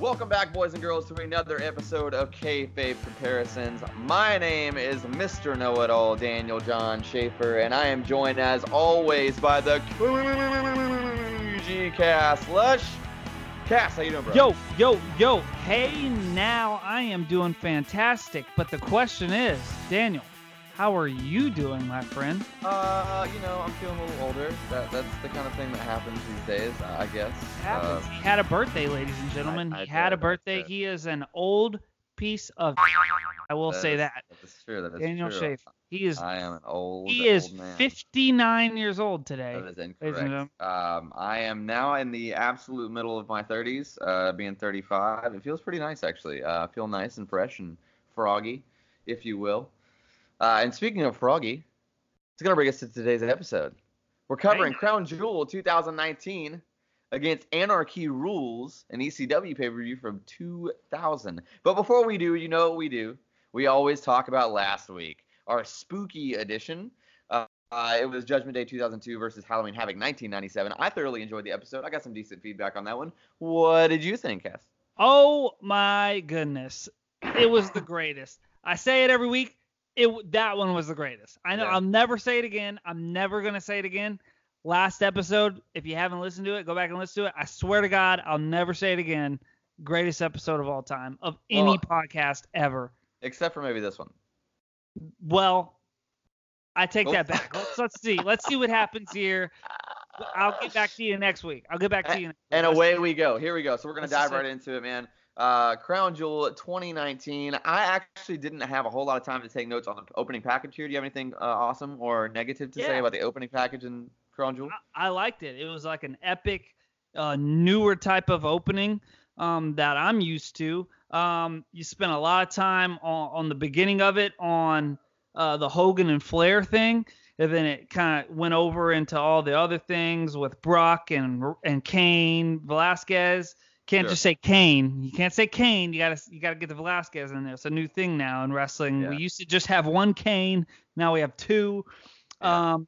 Welcome back, boys and girls, to another episode of Kayfabe Comparisons. My name is Mr. Know-It-All, Daniel John Schaefer, and I am joined, as always, by the KG Cast. Lush, Cass, how you doing, bro? Yo, yo, yo. Hey, now I am doing fantastic. But the question is, Daniel, how are you doing, my friend? Uh, you know, I'm feeling a little older. That that's the kind of thing that happens these days, I guess. Happens. Uh, he had a birthday, ladies and gentlemen. I he had did, a I birthday. He is an old piece of. I will say is- that. That is true. That is Daniel true. Schaefer. He is. I am an old. He is old man. 59 years old today. That is incorrect. Um, I am now in the absolute middle of my 30s, uh, being 35. It feels pretty nice, actually. Uh, I feel nice and fresh and froggy, if you will. Uh, and speaking of froggy, it's going to bring us to today's episode. We're covering Hey. Crown Jewel 2019 against Anarchy Rulz, an ECW pay per view from 2000. But before we do, you know what we do. We always talk about last week, our spooky edition. Uh, it was Judgment Day 2002 versus Halloween Havoc 1997. I thoroughly enjoyed the episode. I got some decent feedback on that one. What did you think, Cass? Oh my goodness, it was the greatest. I say it every week. It that one was the greatest. I know Yeah. I'll never say it again. I'm never gonna say it again. Last episode, if you haven't listened to it, go back and listen to it. I swear to God, I'll never say it again. Greatest episode of all time of any Well- podcast ever. Except for maybe this one. Well, I take Oh. that back. Let's let's see. Let's see what happens here. I'll get back to you next week. I'll get back to you. Next week. And away we go. Here we go. So we're gonna dive right into it, man. Uh, Crown Jewel 2019. I actually didn't have a whole lot of time to take notes on the opening package here. Do you have anything uh, awesome or negative to say about the opening package in Crown Jewel? I, I liked it. It was like an epic, uh, newer type of opening um, that I'm used to. Um, you spent a lot of time on, on the beginning of it on uh, the Hogan and Flair thing, and then it kind of went over into all the other things with Brock and and Cain, Velasquez. Can't Sure. just say Kane. You can't say Kane. You gotta you gotta get the Velasquez in there. It's a new thing now in wrestling. Yeah. We used to just have one Kane. Now we have two. Yeah. Um,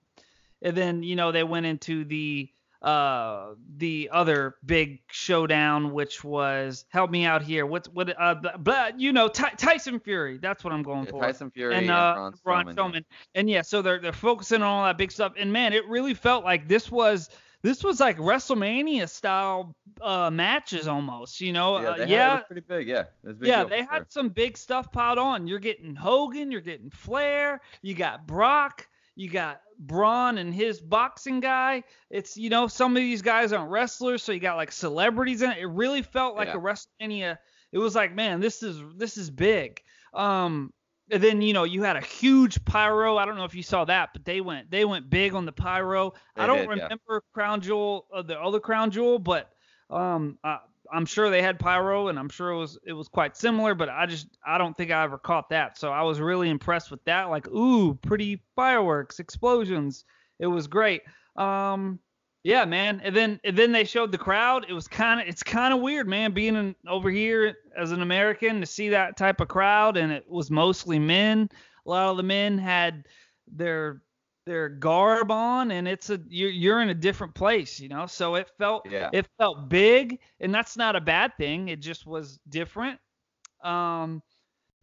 and then you know they went into the uh the other big showdown which was help me out here what's what uh blah, you know Ty- Tyson Fury that's what I'm going Yeah, for Tyson Fury and and, uh Braun Braun Strowman. Strowman. and yeah so they're they're focusing on all that big stuff and man it really felt like this was this was like WrestleMania style uh matches almost you know Yeah, uh, they had- yeah it pretty big. Yeah, big yeah, they sure. had some big stuff piled on. You're getting Hogan, you're getting Flair, you got Brock, you got Braun and his boxing guy. It's you know some of these guys aren't wrestlers, so you got like celebrities in it. It really felt like Yeah. a WrestleMania. It was like, man, this is this is big. Um, and then you know you had a huge pyro. I don't know if you saw that, but they went they went big on the pyro. They I don't did, yeah. remember Crown Jewel, uh, the other Crown Jewel, but um, uh, I'm sure they had pyro, and I'm sure it was it was quite similar. But I just I don't think I ever caught that, so I was really impressed with that. Like, ooh, pretty fireworks, explosions. It was great. Um, yeah, man. And then and then they showed the crowd. It was kind of it's kind of weird, man, being in, over here as an American to see that type of crowd, and it was mostly men. A lot of the men had their their garb on, and it's a you're you're in a different place, you know. So it felt Yeah. it felt big, and that's not a bad thing. It just was different. Um,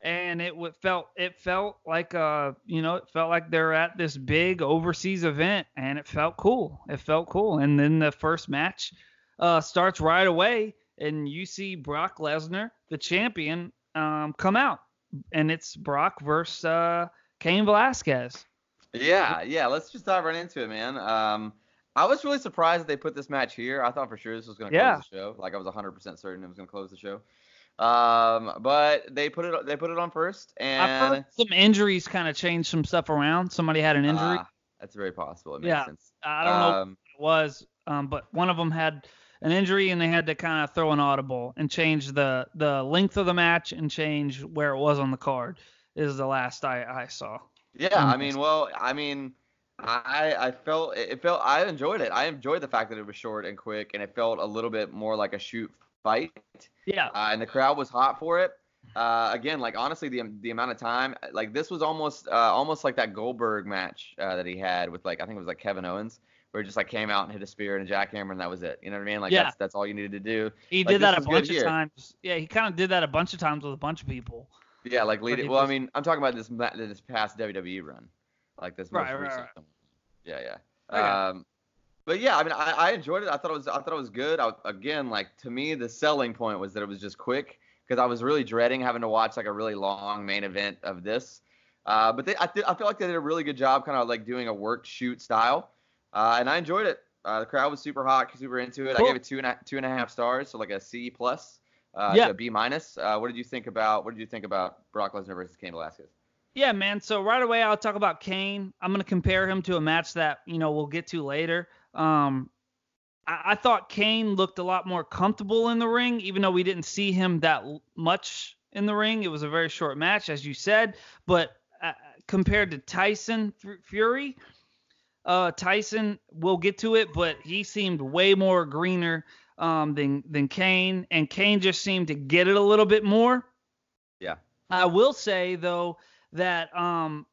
and it felt it felt like uh you know it felt like they're at this big overseas event and it felt cool it felt cool and then the first match uh starts right away and you see Brock Lesnar the champion um come out and it's Brock versus uh Cain Velasquez Yeah, yeah. Let's just dive right into it, man. Um, I was really surprised that they put this match here. I thought for sure this was going to close the show. Like I was 100% certain it was going to close the show. Um, but they put it they put it on first, and I've heard some injuries kind of changed some stuff around somebody had an injury Ah, that's very possible. It makes Yeah. sense. I don't know Um, it was, um, but one of them had an injury and they had to kind of throw an audible and change the the length of the match and change where it was on the card. Is the last I I saw. Yeah, Mm. I mean, well, I mean, I I felt it felt I enjoyed it. I enjoyed the fact that it was short and quick, and it felt a little bit more like a shoot fight. Yeah, uh, and the crowd was hot for it. Uh, again, like honestly, the the amount of time, like this was almost uh, almost like that Goldberg match uh, that he had with like I think it was like Kevin Owens, where he just like came out and hit a spear and a jackhammer and that was it. You know what I mean? Like Yeah. that's that's all you needed to do. He Like, did that a bunch of times. Yeah, he kind of did that a bunch of times with a bunch of people. Yeah, like lead it. Well, I mean, I'm talking about this this past WWE run, like this most Right, right, recent right. one. Yeah, yeah. Okay. Um, but yeah, I mean, I, I enjoyed it. I thought it was I thought it was good. I, again, like to me, the selling point was that it was just quick because I was really dreading having to watch like a really long main event of this. Uh, but they, I, th- I feel like they did a really good job, kind of like doing a work shoot style, uh, and I enjoyed it. Uh, the crowd was super hot, super into it. Cool. I gave it two and a, two and a half stars, so like a C plus, uh, Yeah. to a B minus. Uh, what did you think about What did you think about Brock Lesnar versus Cain Velasquez? Yeah, man. So right away, I'll talk about Cain. I'm gonna compare him to a match that you know we'll get to later. Um, I, I thought Cain looked a lot more comfortable in the ring, even though we didn't see him that l- much in the ring. It was a very short match, as you said. But uh, compared to Tyson Fu- Fury, uh, Tyson, we'll get to it, but he seemed way more greener um, than than Cain, and Cain just seemed to get it a little bit more. Yeah. I will say though that um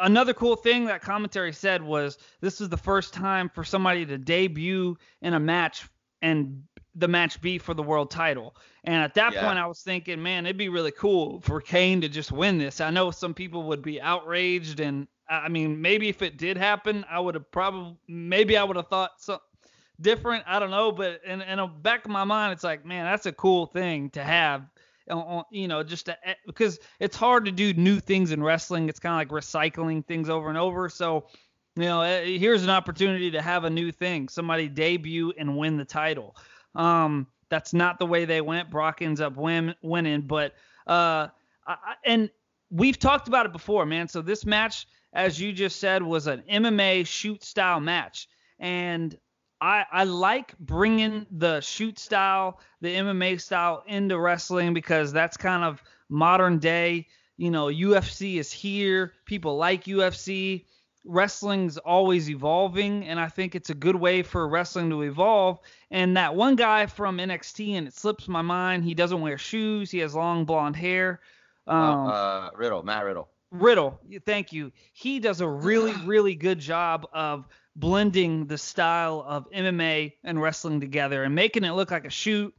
another cool thing that commentary said was this was the first time for somebody to debut in a match and the match be for the world title. And at that Yeah. point I was thinking, man, it'd be really cool for Cain to just win this. I know some people would be outraged and I mean maybe if it did happen, I would have probably maybe I would have thought so different. I don't know, but in, in the back of my mind, it's like, man, that's a cool thing to have. You know, just to, eh, because it's hard to do new things in wrestling. It's kind of like recycling things over and over. So, you know, eh, here's an opportunity to have a new thing. Somebody debut and win the title. Um, that's not the way they went. Brock ends up win, winning, but uh, I- and we've talked about it before, man. So this match, as you just said, was an MMA shoot style match, and I, I like bringing the shoot style, the MMA style into wrestling because that's kind of modern day. You know, UFC is here. People like UFC. Wrestling's always evolving, and I think it's a good way for wrestling to evolve. And that one guy from NXT, and it slips my mind, he doesn't wear shoes. He has long blonde hair. Um, uh, Riddle, Matt Riddle. Riddle, thank you. He does a really, really good job of blending the style of MMA and wrestling together and making it look like a shoot,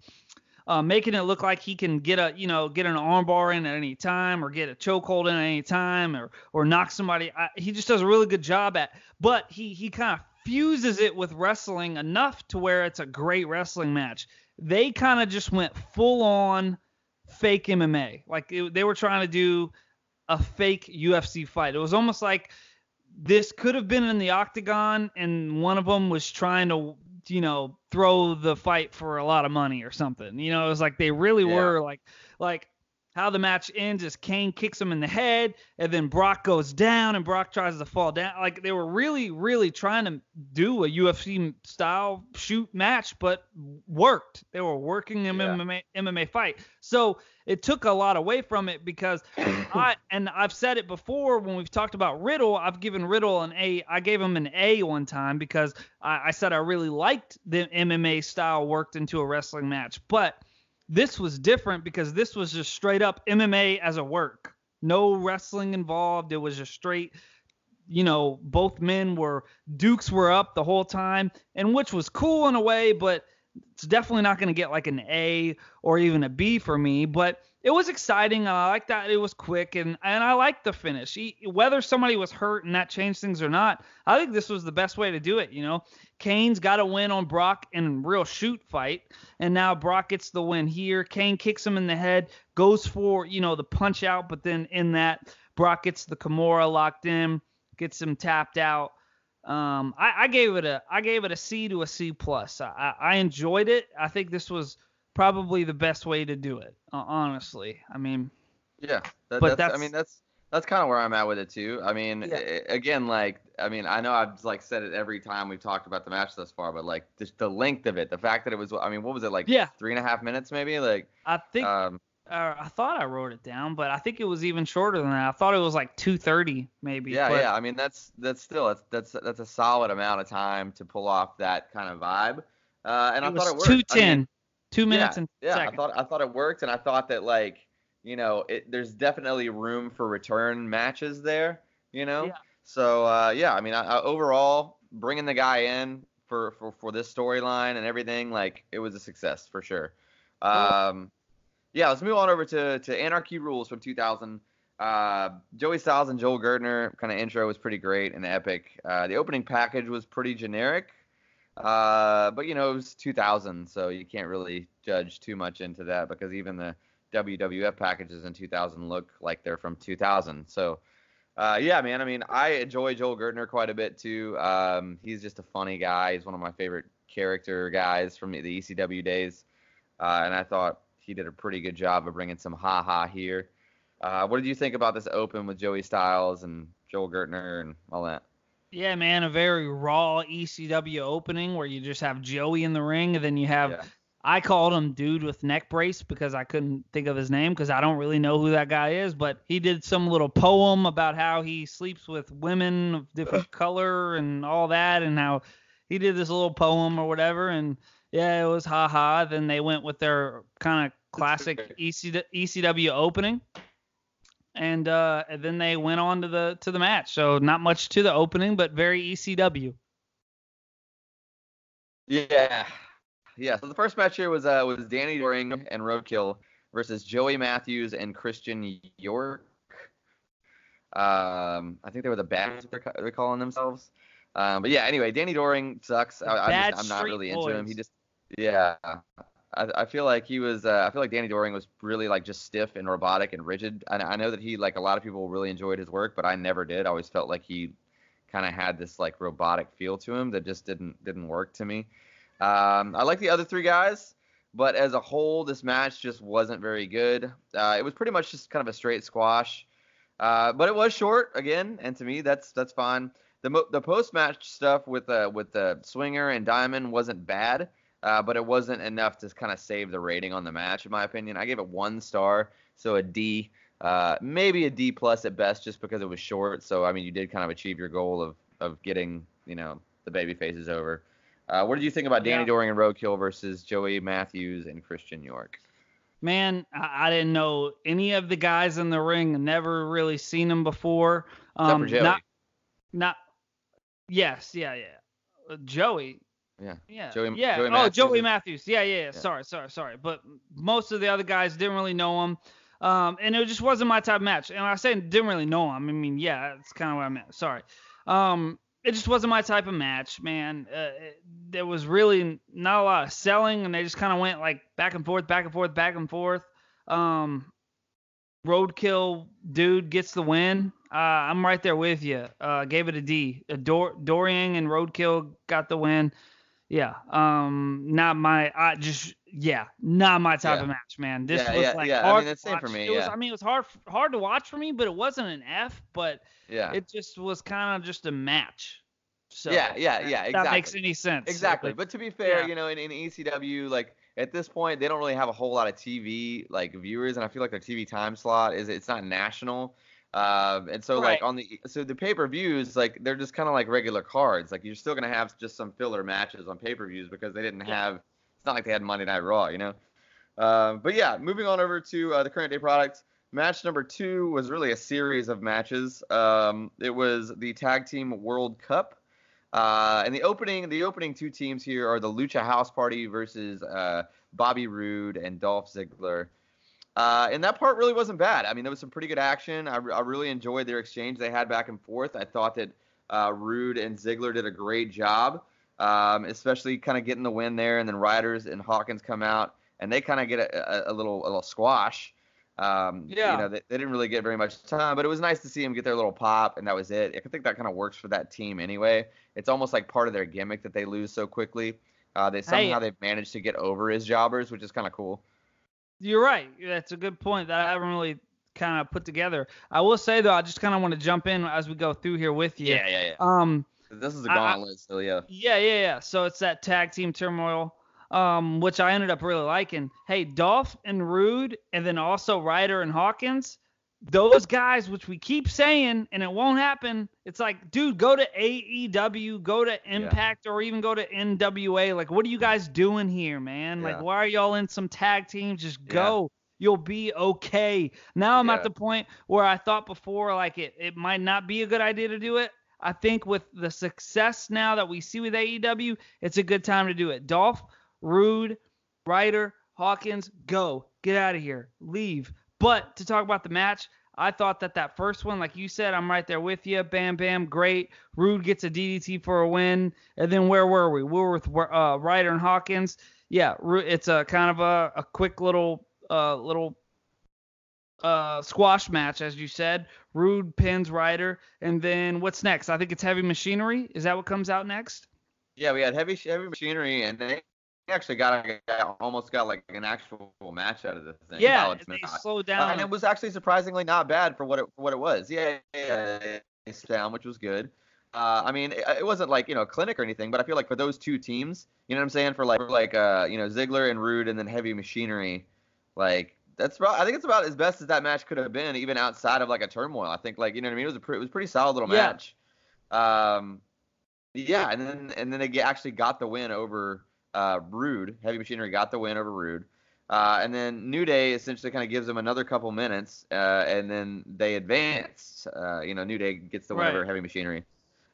uh, making it look like he can get a, you know, get an armbar in at any time or get a chokehold in at any time or or knock somebody. I, he just does a really good job at. But he he kind of fuses it with wrestling enough to where it's a great wrestling match. They kind of just went full on fake MMA. Like it, they were trying to do a fake UFC fight. It was almost like this could have been in the octagon and one of them was trying to you know throw the fight for a lot of money or something. You know, it was like they really Yeah. were like like how the match ends is Cain kicks him in the head and then Brock goes down and Brock tries to fall down. Like they were really really trying to do a UFC style shoot match but worked. They were working an Yeah. MMA MMA fight. So it took a lot away from it because I and I've said it before when we've talked about Riddle. I've given Riddle an A. I gave him an A one time because I, I said I really liked the MMA style worked into a wrestling match. But this was different because this was just straight up MMA as a work. No wrestling involved. It was just straight. You know, both men were Dukes were up the whole time, and which was cool in a way, but it's definitely not going to get like an A or even a B for me. But it was exciting. And I like that it was quick, and and I like the finish. E- Whether somebody was hurt and that changed things or not, I think this was the best way to do it. You know, Cain's got a win on Brock in a real shoot fight, and now Brock gets the win here. Cain kicks him in the head, goes for you know the punch out, but then in that Brock gets the Kimura locked in, gets him tapped out. Um, I, I gave it a I gave it a C to a C plus. I I enjoyed it. I think this was probably the best way to do it. Honestly, I mean, Yeah, that, But that's, I mean that's that's kind of where I'm at with it too. I mean, Yeah. again, like I mean, I know I've like said it every time we've talked about the match thus far, but like just the length of it, the fact that it was, I mean, what was it like? Yeah. three and a half minutes maybe. Like, I think um, uh, I thought I wrote it down, but I think it was even shorter than that. I thought it was like 2:30 maybe. yeah, but, yeah. I mean, that's that's still that's that's that's a solid amount of time to pull off that kind of vibe. Uh, and it I thought it worked. I mean, 210, two minutes and yeah, seconds. I thought I thought it worked, and I thought that like you know it, there's definitely room for return matches there. You know, Yeah. so uh, yeah, I mean, I, I, overall, bringing the guy in for for, for this storyline and everything, like it was a success for sure. Um, yeah, let's move on over to to Anarchy Rulz from 2000. Uh, Joey Styles and Joel Gertner kind of intro was pretty great and epic. Uh, the opening package was pretty generic, uh, but you know it was 2000, so you can't really judge too much into that because even the WWF packages in 2000 look like they're from 2000. So uh, yeah, man. I mean, I enjoy Joel Gertner quite a bit too. Um, he's just a funny guy. He's one of my favorite character guys from the ECW days, uh, and I thought he did a pretty good job of bringing some ha ha here. Uh, what did you think about this open with Joey Styles and Joel Gertner and all that? Yeah, man, a very raw ECW opening where you just have Joey in the ring, and then you have Yeah. I called him dude with neck brace because I couldn't think of his name because I don't really know who that guy is, but he did some little poem about how he sleeps with women of different color and all that and how he did this little poem or whatever and yeah, it was haha. Then they went with their kind of classic ECW opening. And uh, and then they went on to the to the match. So not much to the opening, but very ECW. Yeah, yeah. So the first match here was uh was Danny Doring and Roadkill versus Joey Matthews and Christian York. Um, I think they were the bad they're, calling themselves. Um, but yeah, anyway, Danny Doring sucks. I, I'm, just, I'm not really into him. He just, yeah. I, I feel like he was. Uh, I feel like Danny Doring was really like just stiff and robotic and rigid. And I know that he like a lot of people really enjoyed his work, but I never did. I always felt like he kind of had this like robotic feel to him that just didn't didn't work to me. Um, I like the other three guys, but as a whole, this match just wasn't very good. Uh, it was pretty much just kind of a straight squash, uh, but it was short again, and to me, that's that's fine. The mo- the post match stuff with uh, with the Swinger and Diamond wasn't bad, uh, but it wasn't enough to kind of save the rating on the match, in my opinion. I gave it one star, so a D, uh, maybe a D plus at best, just because it was short. So I mean, you did kind of achieve your goal of of getting you know the baby faces over. Uh, what did you think about Danny Yeah. Doring and Roadkill versus Joey Matthews and Christian York? Man, I, I didn't know any of the guys in the ring. Never really seen them before. Except Um, for Joey. Not, not. Yes, yeah, yeah. Uh, Joey. Yeah. Yeah. Joey- yeah. Joey oh, Joey Matthews. Yeah, yeah, yeah. Sorry, sorry, sorry. But most of the other guys didn't really know him. Um, and it just wasn't my type of match. And I say didn't really know him, I mean, yeah, that's kind of what I meant. Sorry. Um, it just wasn't my type of match, man. Uh, it, there was really not a lot of selling, and they just kind of went like back and forth, back and forth, back and forth. Um, Roadkill dude gets the win. Uh, I'm right there with you. Uh, gave it a D. Uh, Dor- Dorian and Roadkill got the win. Yeah. Um, not my. I just yeah, not my type Yeah. of match, man. This Yeah, was yeah, like yeah. I hard mean, that's to same for me, It was, yeah. I mean, it was hard hard to watch for me, but it wasn't an F. But Yeah. it just was kind of just a match. So Yeah, yeah, yeah, if That makes exactly. any sense. Exactly. Like, But to be fair, yeah. you know, in, in ECW, like at this point, they don't really have a whole lot of TV like viewers, and I feel like their TV time slot is it's not national. Um, and so like on the so the pay per views like they're just kind of like regular cards. Like you're still gonna have just some filler matches on pay per views because they didn't Yeah. have. It's not like they had Monday Night Raw, you know. Um, but yeah, moving on over to uh, the current day product. Match number two was really a series of matches. Um, it was the Tag Team World Cup. Uh, and the opening, the opening two teams here are the Lucha House Party versus uh, Bobby Roode and Dolph Ziggler. Uh, and that part really wasn't bad. I mean, there was some pretty good action. I, I really enjoyed their exchange they had back and forth. I thought that uh, Roode and Ziggler did a great job, um, especially kind of getting the win there. And then Ryders and Hawkins come out and they kind of get a, a, a little a little squash. Um, Yeah. You know, they, they didn't really get very much time, but it was nice to see them get their little pop, and that was it. I think that kind of works for that team anyway. It's almost like part of their gimmick that they lose so quickly. Uh, they somehow they've managed to get over as jobbers, which is kind of cool. You're right. That's a good point that I haven't really kind of put together. I will say though, I just kind of want to jump in as we go through here with you. yeah, yeah. Um. This is a I- I- gauntlet, so yeah. Yeah, yeah, yeah. So it's that tag team turmoil, um, which I ended up really liking. Hey, Dolph and Roode, and then also Ryder and Hawkins. Those guys, which we keep saying, and it won't happen. It's like, dude, go to AEW, go to Impact, or even go to NWA. Like, what are you guys doing here, man? Like, why are y'all in some tag teams? Just Yeah. go. You'll be okay. Now I'm Yeah. at the point where I thought before, like it, it might not be a good idea to do it. I think with the success now that we see with AEW, it's a good time to do it. Dolph, Roode, Ryder, Hawkins, go. Get out of here. Leave. But to talk about the match, I thought that that first one, like you said, I'm right there with you. Bam, bam, great. Roode gets a DDT for a win. And then where were we? We were with uh, Ryder and Hawkins. Yeah, it's a kind of a, a quick little uh, little uh, squash match, as you said. Roode pins Ryder, and then what's next? I think it's Heavy Machinery. Is that what comes out next? Yeah, we had Heavy Heavy Machinery, and they actually got almost got like an actual match out of this thing. Yeah, they slowed down, uh, and it was actually surprisingly not bad for what it for what it was. Yeah, yeah, yeah down, which was good. Uh, I mean, it, it, wasn't like you know clinic or anything, but I feel like for those two teams, you know what I'm saying, for like for like uh you know Ziggler and Roode, and then Heavy Machinery, like that's about, I think it's about as best as that match could have been, even outside of like a turmoil. I think like you know what I mean. It was a pre- it was a pretty solid little yeah. match. Um, yeah, and then and then they actually got the win over uh, Roode. Heavy Machinery got the win over Roode. Uh, and then New Day essentially kind of gives them another couple minutes, uh, and then they advance. Uh, you know, New Day gets the win right. over Heavy Machinery.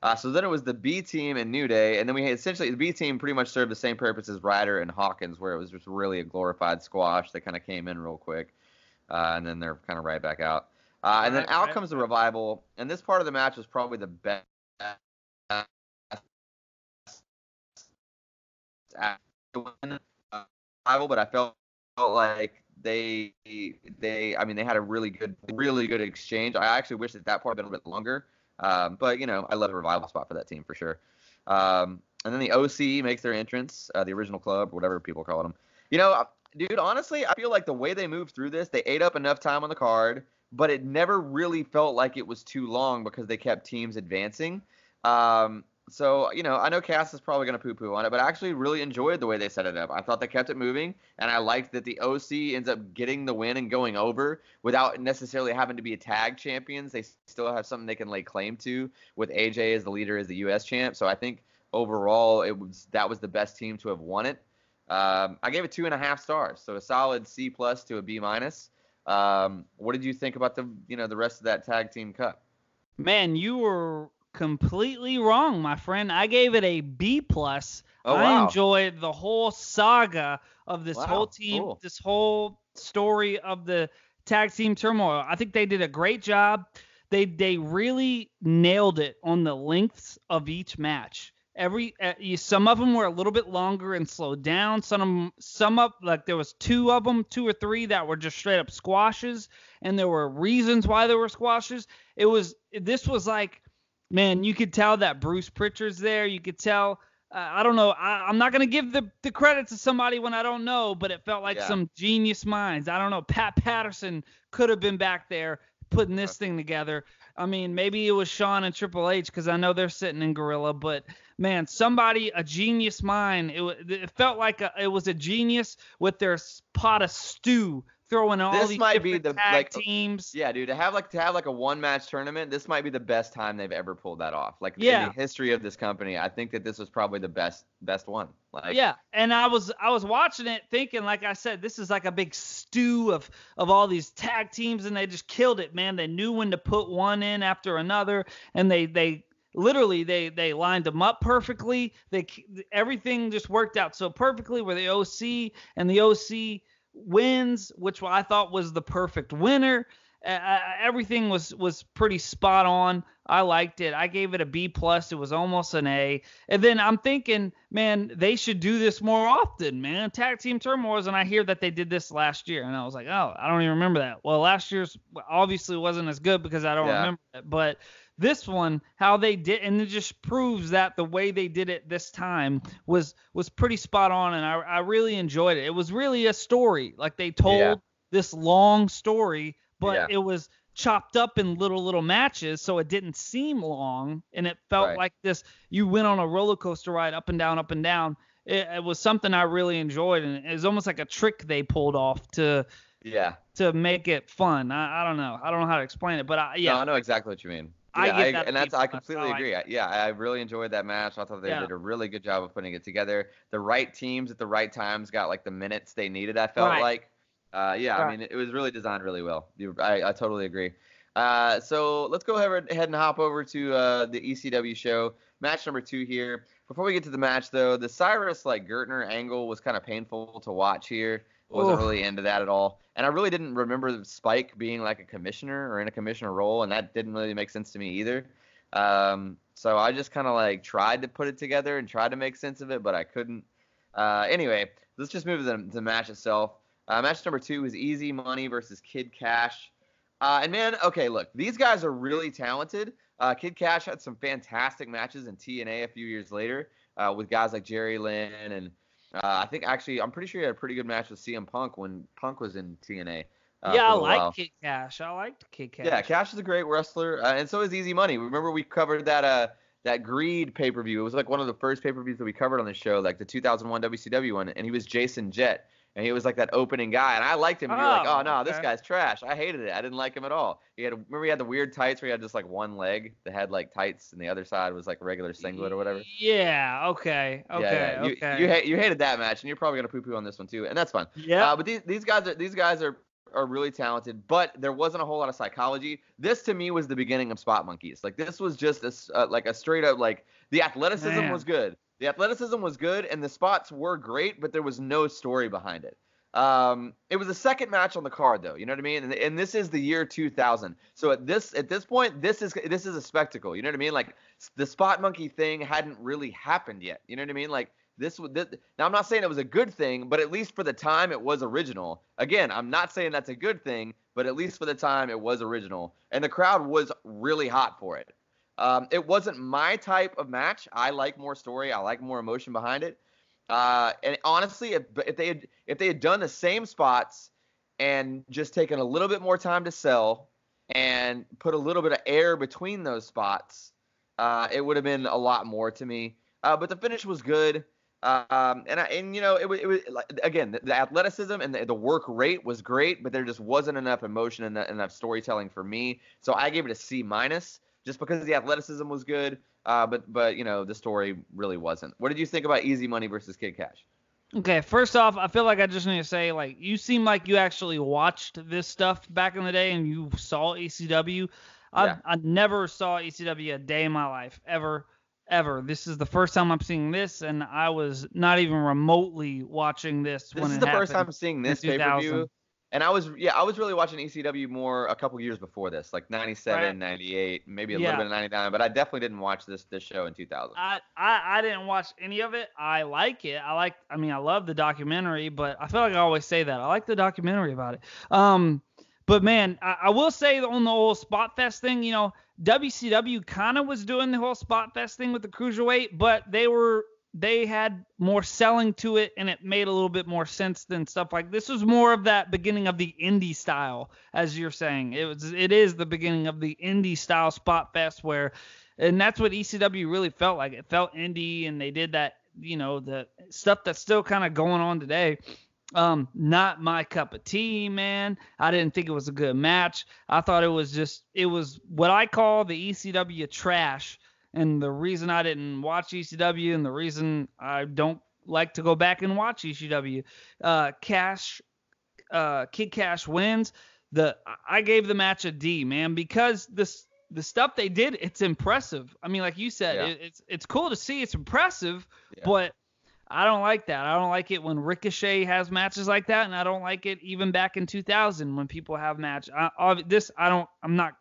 Uh, so then it was the B team and New Day, and then we had essentially the B team pretty much served the same purpose as Ryder and Hawkins, where it was just really a glorified squash. They kind of came in real quick, uh, and then they're kind of right back out. Uh, and then right, out right. comes the revival, and this part of the match was probably the best. Revival, but I felt like they they I mean they had a really good really good exchange. I actually wish that that part had been a bit longer. Um, but you know, I love a revival spot for that team for sure. Um, and then the OC makes their entrance, uh, the original club, whatever people call them. You know, dude, honestly, I feel like the way they moved through this, they ate up enough time on the card, but it never really felt like it was too long because they kept teams advancing. Um, so you know, I know Cass is probably gonna poo-poo on it, but I actually really enjoyed the way they set it up. I thought they kept it moving, and I liked that the OC ends up getting the win and going over without necessarily having to be a tag champions. They still have something they can lay claim to with AJ as the leader as the U.S. champ. So I think overall, it was that was the best team to have won it. Um, I gave it two and a half stars, so a solid C plus to a B minus. Um, what did you think about the you know the rest of that tag team cup? Man, you were completely wrong, my friend. I gave it a B plus. Oh, I enjoyed the whole saga of this wow, whole team, cool. this whole story of the tag team turmoil. I think they did a great job. They they really nailed it on the lengths of each match. Every uh, some of them were a little bit longer and slowed down. Some of them, some up like there was two of them, two or three that were just straight up squashes, and there were reasons why there were squashes. It was this was like man, you could tell that Bruce Pritchard's there. You could tell. Uh, I don't know. I, am not gonna give the, the credit to somebody when I don't know, but it felt like yeah. some genius minds. I don't know. Pat Patterson could have been back there putting this thing together. I mean, maybe it was Shawn and Triple H because I know they're sitting in Gorilla, but man, somebody, a genius mind. It, it felt like a, it was a genius with their pot of stew throwing all this these might be the tag like, teams. Yeah, dude, to have like to have like a one match tournament, this might be the best time they've ever pulled that off. Like yeah. in the history of this company, I think that this was probably the best best one. Like Yeah, and I was I was watching it thinking like I said this is like a big stew of of all these tag teams and they just killed it, man. They knew when to put one in after another and they they literally they they lined them up perfectly. They everything just worked out so perfectly where the OC and the OC wins, which I thought was the perfect winner. Uh, everything was was pretty spot on. I liked it. I gave it a B plus. It was almost an A. And then I'm thinking, man, they should do this more often, man. Tag team turmoils, and I hear that they did this last year, and I was like, oh, I don't even remember that. Well, last year's obviously wasn't as good because I don't yeah. remember it, but this one, how they did, and it just proves that the way they did it this time was was pretty spot on, and I, I really enjoyed it. It was really a story, like they told yeah. this long story, but yeah. it was chopped up in little little matches, so it didn't seem long, and it felt right. like this. You went on a roller coaster ride up and down, up and down. It, it was something I really enjoyed, and it was almost like a trick they pulled off to yeah to make it fun. I, I don't know. I don't know how to explain it, but I, yeah. No, I know exactly what you mean. I that. I, and that's I completely agree. I, yeah, I really enjoyed that match. I thought they yeah. did a really good job of putting it together. The right teams at the right times got like the minutes they needed. I felt right. like. Uh, yeah, right. I mean, it was really designed really well. I, I totally agree. Uh, so let's go ahead and hop over to uh, the ECW show, match number two here. Before we get to the match, though, the Cyrus like Gertner angle was kind of painful to watch here. Wasn't really into that at all, and I really didn't remember Spike being like a commissioner or in a commissioner role, and that didn't really make sense to me either. Um, so I just kind of like tried to put it together and tried to make sense of it, but I couldn't. Uh, anyway, let's just move to the, the match itself. Uh, match number two is EZ Money versus Kid Kash. Uh, and man, okay, look, these guys are really talented. Uh, Kid Kash had some fantastic matches in TNA a few years later uh, with guys like Jerry Lynn and uh, I think actually I'm pretty sure he had a pretty good match with CM Punk when Punk was in TNA. Uh, yeah, I like Kid Kash. I liked Kid Kash. Yeah, Kash is a great wrestler, uh, and so is EZ Money. Remember we covered that uh that Greed pay per view. It was like one of the first pay per views that we covered on the show, like the 2001 WCW one, and he was Jason Jett and he was like that opening guy, and I liked him. And you're like, oh, oh no, okay. this guy's trash. I hated it. I didn't like him at all. He had remember he had the weird tights where he had just like one leg that had like tights, and the other side was like regular singlet or whatever. Yeah. Okay. Okay. Yeah, yeah. okay. You you, you hated that match, and you're probably gonna poo poo on this one too, and that's fine. Yeah. Uh, but these these guys are these guys are are really talented, but there wasn't a whole lot of psychology. This to me was the beginning of Spot Monkeys. Like this was just a, uh, like a straight up like the athleticism Man. was good. The athleticism was good and the spots were great, but there was no story behind it. Um, it was the second match on the card, though. You know what I mean? And, and, this is the year 2000. So at this at this point, this is this is a spectacle. You know what I mean? Like the spot monkey thing hadn't really happened yet. You know what I mean? Like this, this now I'm not saying it was a good thing, but at least for the time it was original. Again, I'm not saying that's a good thing, but at least for the time it was original, and the crowd was really hot for it. Um, it wasn't my type of match. I like more story. I like more emotion behind it. Uh, and honestly, if, if they had if they had done the same spots and just taken a little bit more time to sell and put a little bit of air between those spots, uh, it would have been a lot more to me. Uh, but the finish was good. Um, and I, and you know it was, it was like, again the, the athleticism and the, the, work rate was great, but there just wasn't enough emotion and enough storytelling for me. So I gave it a C minus just because the athleticism was good. Uh, but but you know the story really wasn't. What did you think about EZ Money versus Kid Kash? Okay, first off, I feel like I just need to say like you seem like you actually watched this stuff back in the day and you saw ECW. I yeah. I never saw ECW a day in my life ever ever. This is the first time I'm seeing this, and I was not even remotely watching this. When. This is the first time I'm seeing this pay per view. And I was yeah, I was really watching ECW more a couple years before this, like 97, right. 98, maybe a yeah. little bit of 99, but I definitely didn't watch this this show in 2000. I, I I didn't watch any of it. I like it. I like I mean, I love the documentary, but I feel like I always say that. I like the documentary about it. Um but man, I, I will say on the whole Spot Fest thing, you know, WCW kind of was doing the whole Spot Fest thing with the cruiserweight, but they were they had more selling to it and it made a little bit more sense than stuff like this was more of that beginning of the indie style as you're saying. It was it is the beginning of the indie style spot fest where and that's what ECW really felt like. It felt indie and they did that you know the stuff that's still kind of going on today. Um not my cup of tea man. I didn't think it was a good match. I thought it was just it was what i call the ecw trash and the reason I didn't watch ECW and the reason I don't like to go back and watch ECW, uh, Kash, uh, Kid Kash wins. The I gave the match a D, man, because this the stuff they did, it's impressive. I mean, like you said, yeah. it, it's it's cool to see, it's impressive, yeah. but I don't like that. I don't like it when Ricochet has matches like that, and I don't like it even back in 2000 when people have match. I, this I don't. I'm not.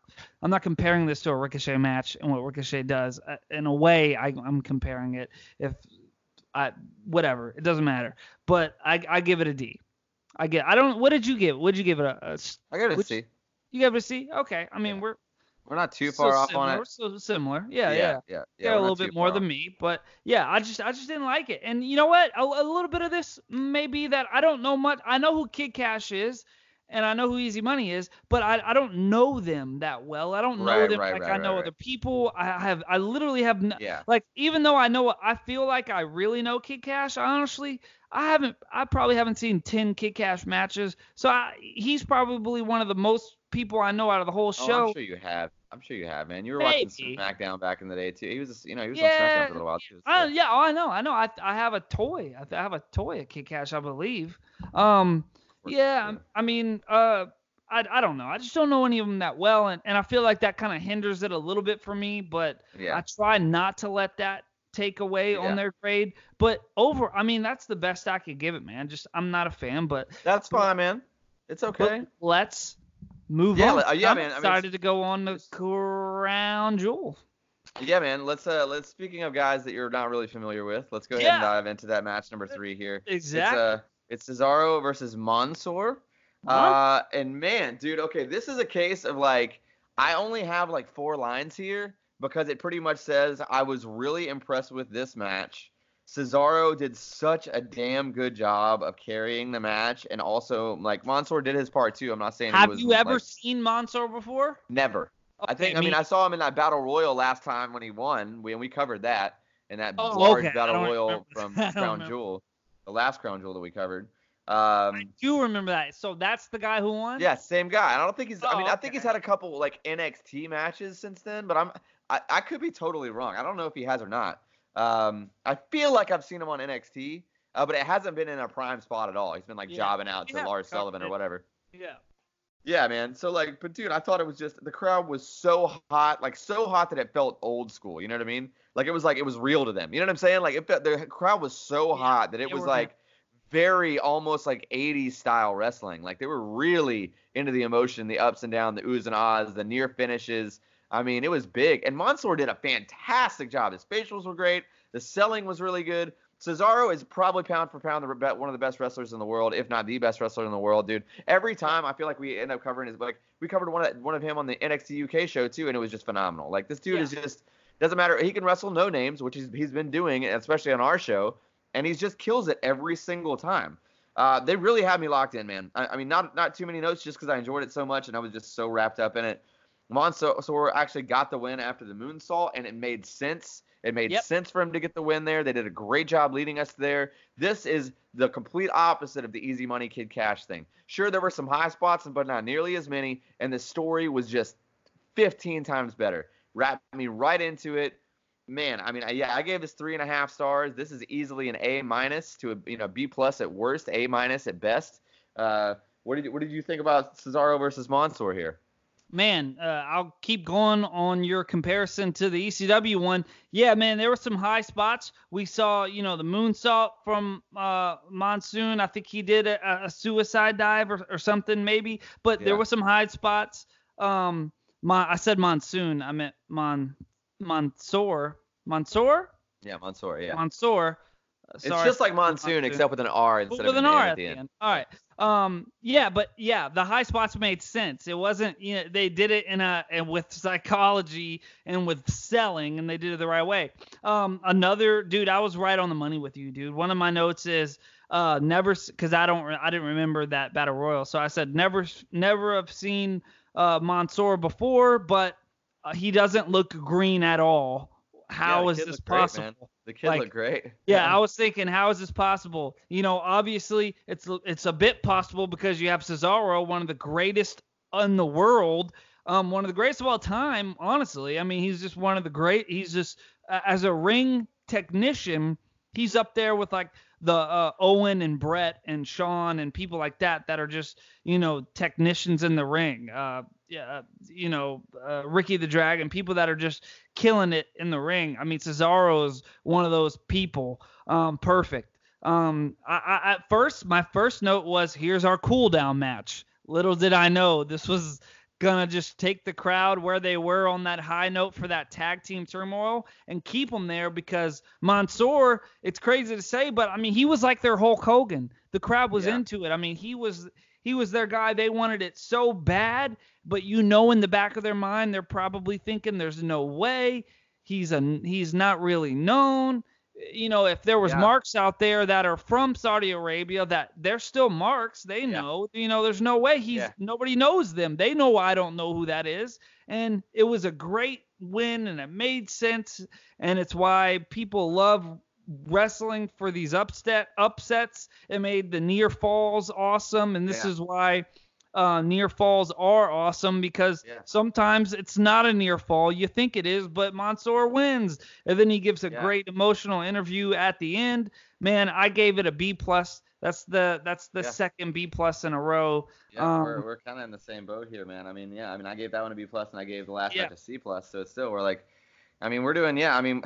I'm not comparing this to a Ricochet match and what Ricochet does. Uh, in a way, I, am comparing it. If I whatever, it doesn't matter. But I, I give it a D. I get. I don't. What did you give? What did you give it? A, a I it a C. You gave it a C. Okay. I mean, yeah. we're we're not too far so off similar, on it. So similar. Yeah, yeah, yeah. Yeah, yeah, a little bit more than me, but yeah, I just I just didn't like it. And you know what? A, a little bit of this may be that I don't know much. I know who Kid Kash is, and I know who EZ Money is, but I, I don't know them that well. I don't know right, them right, like right, I know other people. I have I literally have no, yeah. like even though I know I feel like I really know Kid Kash, honestly I haven't I probably haven't seen 10 Kid Kash matches. So I, he's probably one of the most people I know out of the whole show. Oh, I'm sure you have. I'm sure you have, man. You were Maybe. watching SmackDown back in the day too. He was, you know, he was yeah, on SmackDown for a little while too. So. I, yeah, oh, I know, I know. I I have a toy. I have a toy at Kid Kash, I believe. Um, yeah, I mean, uh, I, I don't know. I just don't know any of them that well, and, and I feel like that kind of hinders it a little bit for me. But Yeah. I try not to let that take away Yeah. on their grade. But over, I mean, that's the best I could give it, man. Just I'm not a fan, but, That's fine, man. It's okay. let's move Yeah, on. uh, yeah, I'm man, I mean, excited to go on the crown jewel. Yeah, man. Let's uh let's speaking of guys that you're not really familiar with, let's go ahead and dive into that match number three here. Exactly. It's uh it's Cesaro versus Mansoor. Uh and man, dude, okay, this is a case of like I only have like four lines here because it pretty much says I was really impressed with this match. Cesaro did such a damn good job of carrying the match and also like Mansoor did his part too. I'm not saying Have was, you ever like, seen Mansoor before? never. I think Okay, I mean me- I saw him in that battle royal last time when he won. We and we covered that in that Oh, large okay. Battle royal from. I Crown. Jewel, the last Crown Jewel that we covered. I Um, do remember that. So that's the guy who won. yeah, same guy. I don't think he's. I Oh, mean, I think he's had a couple like NXT matches since then, but I'm. I, I could be totally wrong. I don't know if he has or not. Um, I feel like I've seen him on NXT, uh, but it hasn't been in a prime spot at all. He's been like Yeah. jobbing out to Yeah, Lars Sullivan or whatever. Yeah. Yeah, man. So like, but dude, I thought it was just the crowd was so hot, like so hot that it felt old school. You know what I mean? Like it was like it was real to them. You know what I'm saying? Like it felt, the crowd was so Yeah, hot that it was like very almost like 80s style wrestling. Like they were really into the emotion, the ups and downs, the oohs and ahs, the near finishes. I mean, it was big. And Mansoor did a fantastic job. His facials were great. The selling was really good. Cesaro is probably pound for pound the one of the best wrestlers in the world, if not the best wrestler in the world, dude. Every time I feel like we end up covering his like we covered one of one of him on the NXT UK show too, and it was just phenomenal. Like this dude Yeah. is just doesn't matter. He can wrestle no names, which he's he's been doing, especially on our show, and he just kills it every single time. Uh, they really had me locked in, man. I, I mean, not not too many notes, just because I enjoyed it so much and I was just so wrapped up in it. Mansoor actually got the win after the moonsault, and it made sense. It made Yep. sense for him to get the win there. They did a great job leading us there. This is the complete opposite of the easy money kid kash thing. Sure, there were some high spots, but not nearly as many, and the story was just 15 times better. Wrapped me right into it. Man, I mean, I- yeah, I gave this three and a half stars. This is easily an A minus to a you know B plus at worst, A minus at best. Uh, what did you, what did you think about Cesaro versus Mansoor here? Man, uh, I'll keep going on your comparison to the ECW one. Yeah, man, there were some high spots. We saw, you know, the moonsault from uh, Monsoon. I think he did a, a suicide dive or, or something, maybe. But Yeah. there were some high spots. Um, my, I said Monsoon. I meant Mon Mansoor. Mansoor? Yeah, Mansoor. Yeah, Mansoor. Uh, it's just like Monsoon, Monsoon. except with an R instead with of an an, R N at the end. All right. Um. Yeah, but yeah, the high spots made sense. It wasn't. You know, they did it in a and with psychology and with selling, and they did it the right way. Um. Another dude, I was right on the money with you, dude. One of my notes is uh never because I don't I didn't remember that battle royal, so I said never never have seen uh Mansoor before, but uh, he doesn't look green at all. How the is this great, possible? man. The kid Like, looked great. Yeah, I was thinking, how is this possible? You know, obviously it's it's a bit possible because you have Cesaro, one of the greatest in the world, um, one of the greatest of all time. Honestly, I mean, he's just one of the great. He's just uh, as a ring technician, he's up there with like the uh, Owen and Bret and Shawn and people like that that are just you know technicians in the ring. Uh, yeah, you know, uh, Ricky the Dragon, people that are just killing it in the ring. I mean, Cesaro is one of those people. Um, perfect. Um, I, I, at first, my first note was, "Here's our cool down match." Little did I know this was gonna just take the crowd where they were on that high note for that tag team turmoil and keep them there because Mansoor, it's crazy to say, but I mean, he was like their Hulk Hogan. The crowd was Yeah. into it. I mean, he was he was their guy. They wanted it so bad, but you know, in the back of their mind, they're probably thinking, "There's no way he's a he's not really known." You know, if there was Yeah. marks out there that are from Saudi Arabia, that they're still marks, they Yeah. know. You know, there's no way he's Yeah. nobody knows them. They know I don't know who that is, and it was a great win, and it made sense, and it's why people love wrestling for these upset upsets. It made the near falls awesome, and this is why uh, near falls are awesome because Yeah. sometimes it's not a near fall. You think it is, but Mansoor wins, and then he gives a Yeah. great emotional interview at the end. Man, I gave it a B plus. That's the that's the Yeah. second B plus in a row. Yeah, we're Um, we're kind of in the same boat here, man. I mean, yeah, I mean, I gave that one a B plus, and I gave the last match a C plus. So it's still, we're like, I mean, we're doing, yeah. I mean,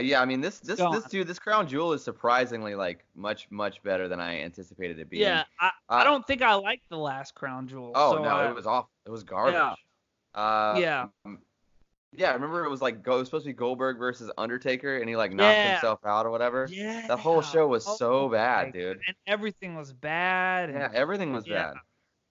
yeah, I mean, this this Go this on. dude, this crown jewel is surprisingly like much much better than I anticipated it being. Yeah, I, Uh, I don't think I like the last crown jewel. Oh so no, I- it was off. It was garbage. Yeah. Uh, Yeah. Yeah, I remember it was like go, it was supposed to be Goldberg versus Undertaker, and he like knocked Yeah. himself out or whatever. Yeah. The whole show was Oh so bad, dude. And everything was bad. and- Yeah, everything was Yeah. bad.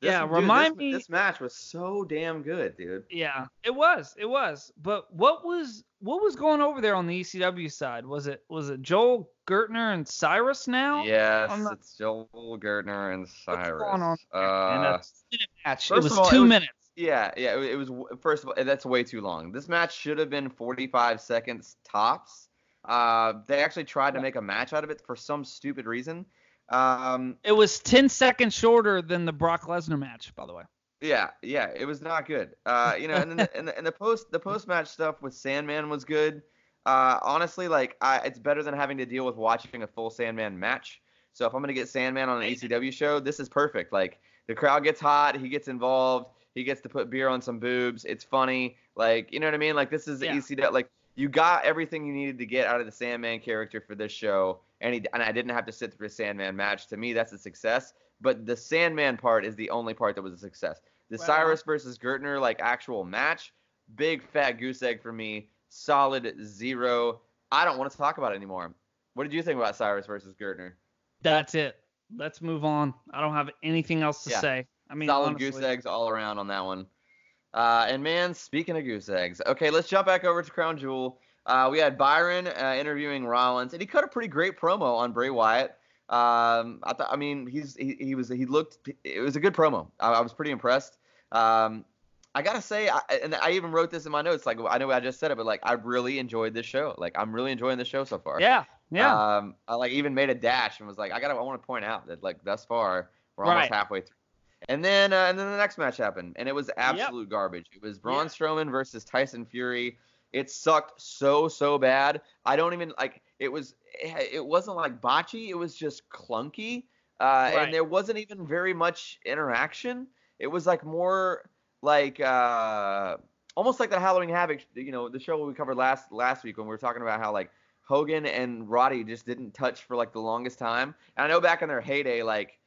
Yeah, dude, remind this, me- This match was so damn good, dude. Yeah, it was, it was. But what was what was going over there on the ECW side? Was it was it Joel Gertner and Cyrus now? Yes, I'm it's Joel Gertner and Cyrus. What's going on Uh, And a two-minute match. It first was of all, two it was- minutes. yeah, yeah. It, it was first of all that's way too long. This match should have been 45 seconds tops. Uh, they actually tried to make a match out of it for some stupid reason. Um, It was ten seconds shorter than the Brock Lesnar match, by the way. Yeah, yeah, it was not good. Uh, you know, and then the, and, the, and the post the post match stuff with Sandman was good. Uh, honestly, like I, it's better than having to deal with watching a full Sandman match. So if I'm gonna get Sandman on an ECW show, this is perfect. Like the crowd gets hot, he gets involved, he gets to put beer on some boobs. It's funny, like you know what I mean. Like this is the Yeah. ECW. Like you got everything you needed to get out of the Sandman character for this show, and he and I didn't have to sit through a Sandman match. To me, that's a success. But the Sandman part is the only part that was a success. The Cyrus versus Gertner like actual match, big fat goose egg for me. Solid zero. I don't want to talk about it anymore. What did you think about Cyrus versus Gertner? That's it. Let's move on. I don't have anything else to Yeah. say. I mean, Solid honestly. goose eggs all around on that one. Uh, and man, speaking of goose eggs, okay, let's jump back over to Crown Jewel. Uh, we had Byron uh, interviewing Rollins, and he cut a pretty great promo on Bray Wyatt. Um, I thought, I mean, he's he, he was he looked it was a good promo. I, I was pretty impressed. Um, I gotta say, I, and I even wrote this in my notes. Like I know I just said it, but like I really enjoyed this show. Like I'm really enjoying the show so far. Yeah, yeah. Um, I like even made a dash and was like, I gotta, I want to point out that like thus far we're almost Right. halfway through. And then, uh, and then the next match happened, and it was absolute garbage. It was Braun Yeah. Strowman versus Tyson Fury. It sucked so so bad. I don't even like. It was, it wasn't like botchy. It was just clunky, uh, Right. and there wasn't even very much interaction. It was like more like uh, almost like the Halloween Havoc, you know, the show we covered last last week when we were talking about how like Hogan and Roddy just didn't touch for like the longest time. And I know back in their heyday, like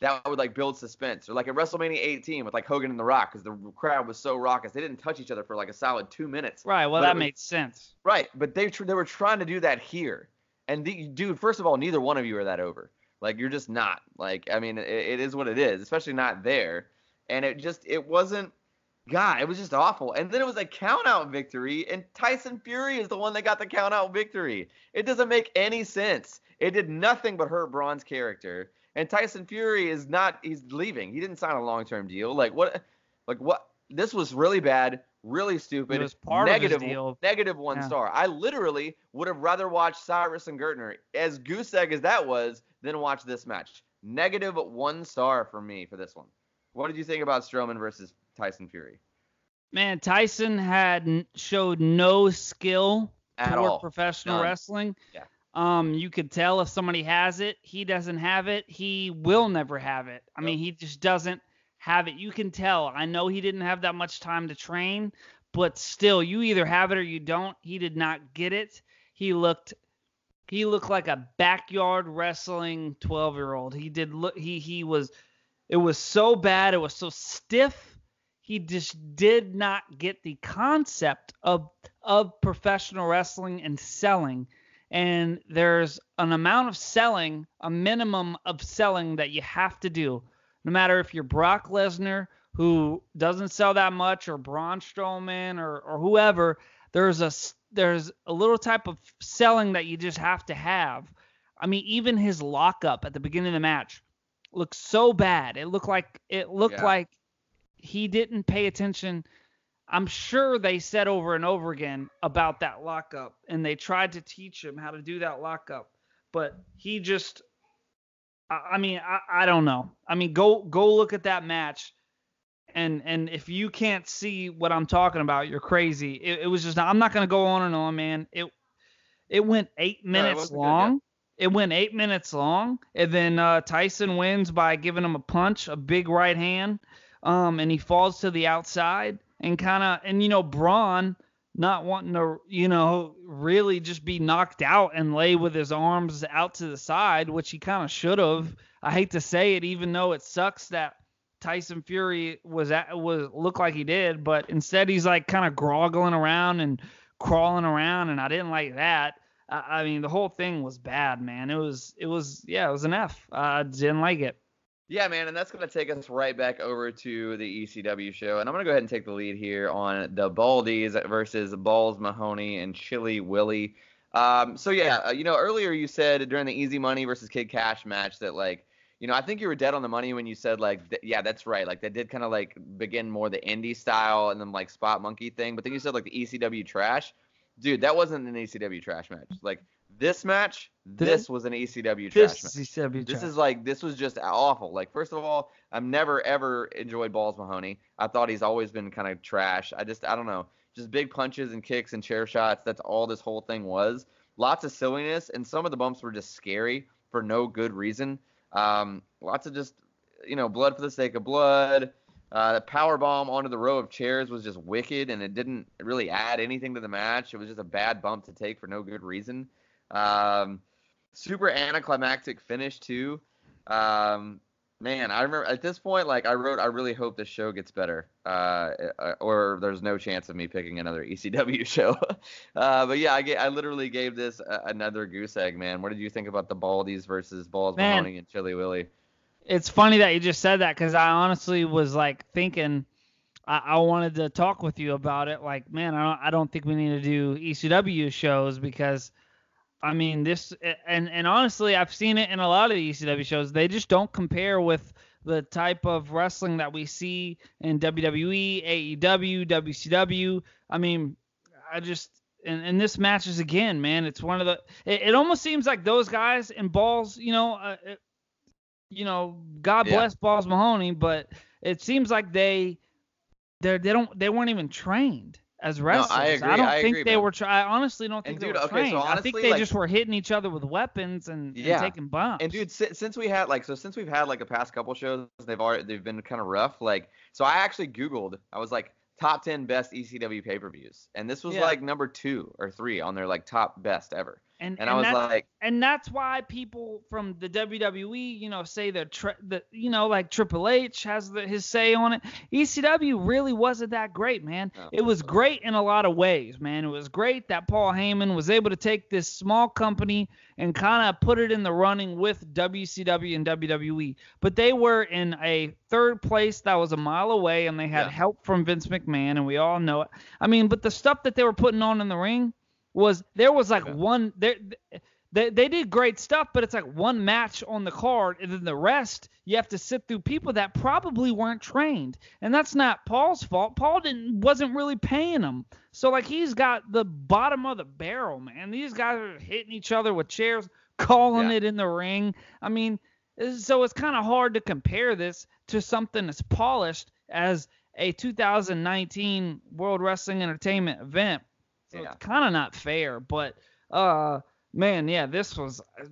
that would like build suspense, or like at WrestleMania 18 with like Hogan and The Rock, because the crowd was so raucous, they didn't touch each other for like a solid two minutes. right. Well, but that was- made sense. Right, but they tr- they were trying to do that here, and the, dude, first of all, neither one of you are that over. Like you're just not. Like I mean, it, it is what it is, especially not there. And it just it wasn't. God, it was just awful. And then it was a count out victory, and Tyson Fury is the one that got the count out victory. It doesn't make any sense. It did nothing but hurt Braun's character. And Tyson Fury is not. He's leaving. He didn't sign a long term deal. Like what? Like what? This was really bad, really stupid. It was part of his deal. negative one Yeah. star. I literally would have rather watched Cyrus and Gertner, as goose egg as that was, than watch this match. Negative one star for me for this one. What did you think about Strowman versus Tyson Fury? Man, Tyson had showed no skill At toward all. professional None. wrestling. Yeah. Um, you could tell if somebody has it, he doesn't have it, he will never have it. I mean, he just doesn't have it. You can tell. I know he didn't have that much time to train, but still, you either have it or you don't. He did not get it. He looked he looked like a backyard wrestling 12-year-old. He did look he he was it was so bad, it was so stiff. He just did not get the concept of of professional wrestling and selling. And there's an amount of selling, a minimum of selling that you have to do. No matter if you're Brock Lesnar, who doesn't sell that much, or Braun Strowman, or, or whoever, there's a there's a little type of selling that you just have to have. I mean, even his lockup at the beginning of the match looked so bad. It looked like it looked Yeah. like he didn't pay attention. I'm sure they said over and over again about that lockup, and they tried to teach him how to do that lockup, but he just, I, I mean, I, I don't know. I mean, go go look at that match, and and if you can't see what I'm talking about, you're crazy. It, it was just, I'm not gonna go on and on, man. It it went eight No, minutes good, yeah. long. it went eight minutes long, and then uh, Tyson wins by giving him a punch, a big right hand, um, and he falls to the outside and kind of, and you know, Braun not wanting to, you know, really just be knocked out and lay with his arms out to the side, which he kind of should have. I hate to say it, even though it sucks that Tyson Fury was at, was looked like he did, but instead he's like kind of groggling around and crawling around, and I didn't like that. I, I mean, the whole thing was bad, man. It was it was yeah, it was an F. I didn't like it. Yeah, man, and that's going to take us right back over to the ECW show. And I'm going to go ahead and take the lead here on the Baldies versus Balls Mahoney and Chilly Willy. Um, so, yeah, uh, you know, earlier you said during the EZ Money versus Kid Kash match that, like, you know, I think you were dead on the money when you said, like, th- yeah, that's right. Like, that did kind of, like, begin more the indie style and then, like, spot monkey thing. But then you said, like, the ECW trash. Dude, that wasn't an ECW trash match. Like, this match, this was an ECW trash This match. ECW This trash. is like this was just awful. Like first of all, I've never ever enjoyed Balls Mahoney. I thought he's always been kind of trash. I just I don't know, just big punches and kicks and chair shots. That's all this whole thing was. Lots of silliness and some of the bumps were just scary for no good reason. Um, lots of just you know blood for the sake of blood. Uh, the power bomb onto the row of chairs was just wicked, and it didn't really add anything to the match. It was just a bad bump to take for no good reason. Um, super anticlimactic finish too. Um, man, I remember at this point, like I wrote, I really hope this show gets better, uh, or there's no chance of me picking another ECW show. uh, but yeah, I, ga- I literally gave this a- another goose egg, man. What did you think about the Baldies versus Balls Man. Mahoney and Chilly Willy? It's funny that you just said that because I honestly was like thinking I, I wanted to talk with you about it. Like, man, I don't, I don't think we need to do ECW shows because, I mean, this and and honestly, I've seen it in a lot of the ECW shows. They just don't compare with the type of wrestling that we see in WWE, AEW, WCW. I mean, I just and, and this match is again, man. It's one of the. It, it almost seems like those guys and balls, you know, uh, you know, God Yeah. bless Balls Mahoney, but it seems like they they they don't they weren't even trained as wrestlers. agree, don't I think agree, they man. were. Try- I honestly don't think And they dude, were okay, so trained. I think they like- just were hitting each other with weapons and, Yeah. and taking bumps. And dude, si- since we had like so since we've had like the past couple shows, they've already they've been kind of rough. Like so, I actually googled. I was like top ten best ECW pay per views, and this was Yeah. like number two or three on their like top best ever. And, And I was that's, like, and that's why people from the WWE, you know, say that tri- the you know like Triple H has the, his say on it. ECW really wasn't that great, man. No. It was great in a lot of ways, man. It was great that Paul Heyman was able to take this small company and kind of put it in the running with WCW and WWE. But they were in a third place that was a mile away, and they had Yeah. help from Vince McMahon, and we all know it. I mean, but the stuff that they were putting on in the ring was there was like Yeah. one there they, they did great stuff but it's like one match on the card and then the rest you have to sit through people that probably weren't trained. And that's not paul's fault. Paul didn't wasn't really paying them so like he's got the bottom of the barrel man. These guys are hitting each other with chairs calling Yeah. it in the ring. I mean so it's kind of hard to compare this to something as polished as a 2019 world wrestling entertainment event so Yeah. it's kind of not fair, but uh man, yeah, this was uh,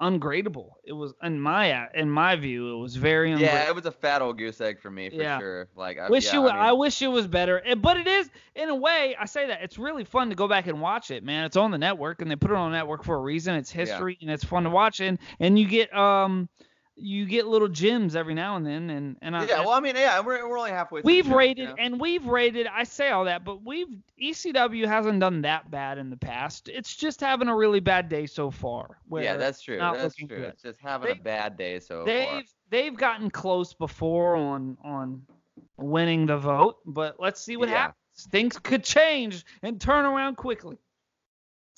ungradable. It was in my in my view, it was very ungradable. yeah, it was a fat old goose egg for me for Yeah. sure. Like, I wish yeah, you I, mean, I wish it was better. But it is in a way, I say that it's really fun to go back and watch it, man. It's on the network and they put it on the network for a reason. It's history and it's fun to watch and and you get um you get little gems every now and then and and I, yeah, well, I mean, yeah, we're, we're only halfway. through We've show, rated and we've rated. I say all that, but we've ECW hasn't done that bad in the past. It's just having a really bad day so far. Yeah, that's true. That's true. good. It's just having a bad day so they've far. they've gotten close before on on winning the vote, but let's see what Yeah. happens. Things could change and turn around quickly.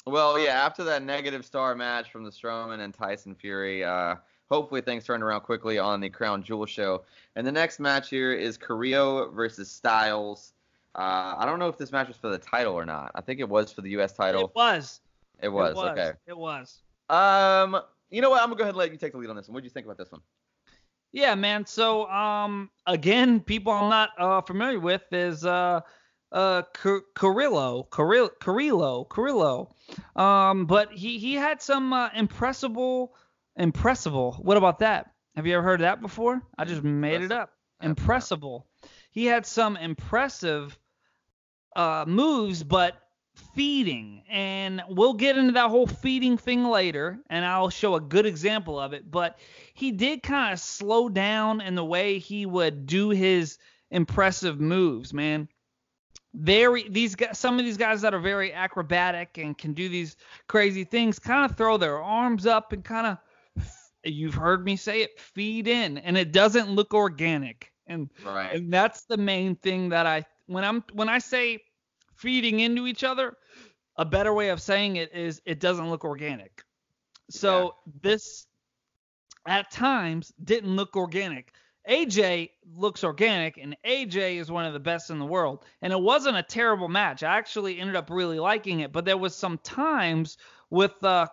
Well, yeah, after that negative star match from the Strowman and Tyson Fury, uh, hopefully things turn around quickly on the Crown Jewel show. And the next match here is Carrillo versus Styles. Uh, I don't know if this match was for the title or not. I think it was for the U.S. title. It was. It was. It was. Okay. It was. Um, you know what? I'm gonna go ahead and let you take the lead on this one. What do you think about this one? Yeah, man. So, um, again, people I'm not uh, familiar with is uh, uh Carrillo, Carrillo, Carrillo, Carrillo. Um, but he he had some uh, impressible, impressible. What about that? Have you ever heard that before? I just made it up. Impressible. He had some impressive uh, moves, but feeding, and we'll get into that whole feeding thing later, and I'll show a good example of it. But he did kind of slow down in the way he would do his impressive moves, man very these guys some of these guys that are very acrobatic and can do these crazy things kind of throw their arms up and kind of you've heard me say it feed in and it doesn't look organic and right. and that's the main thing that I when I'm when I say feeding into each other a better way of saying it is it doesn't look organic so yeah. this at times didn't look organic AJ looks organic, and AJ is one of the best in the world. And it wasn't a terrible match. I actually ended up really liking it, but there was some times with uh,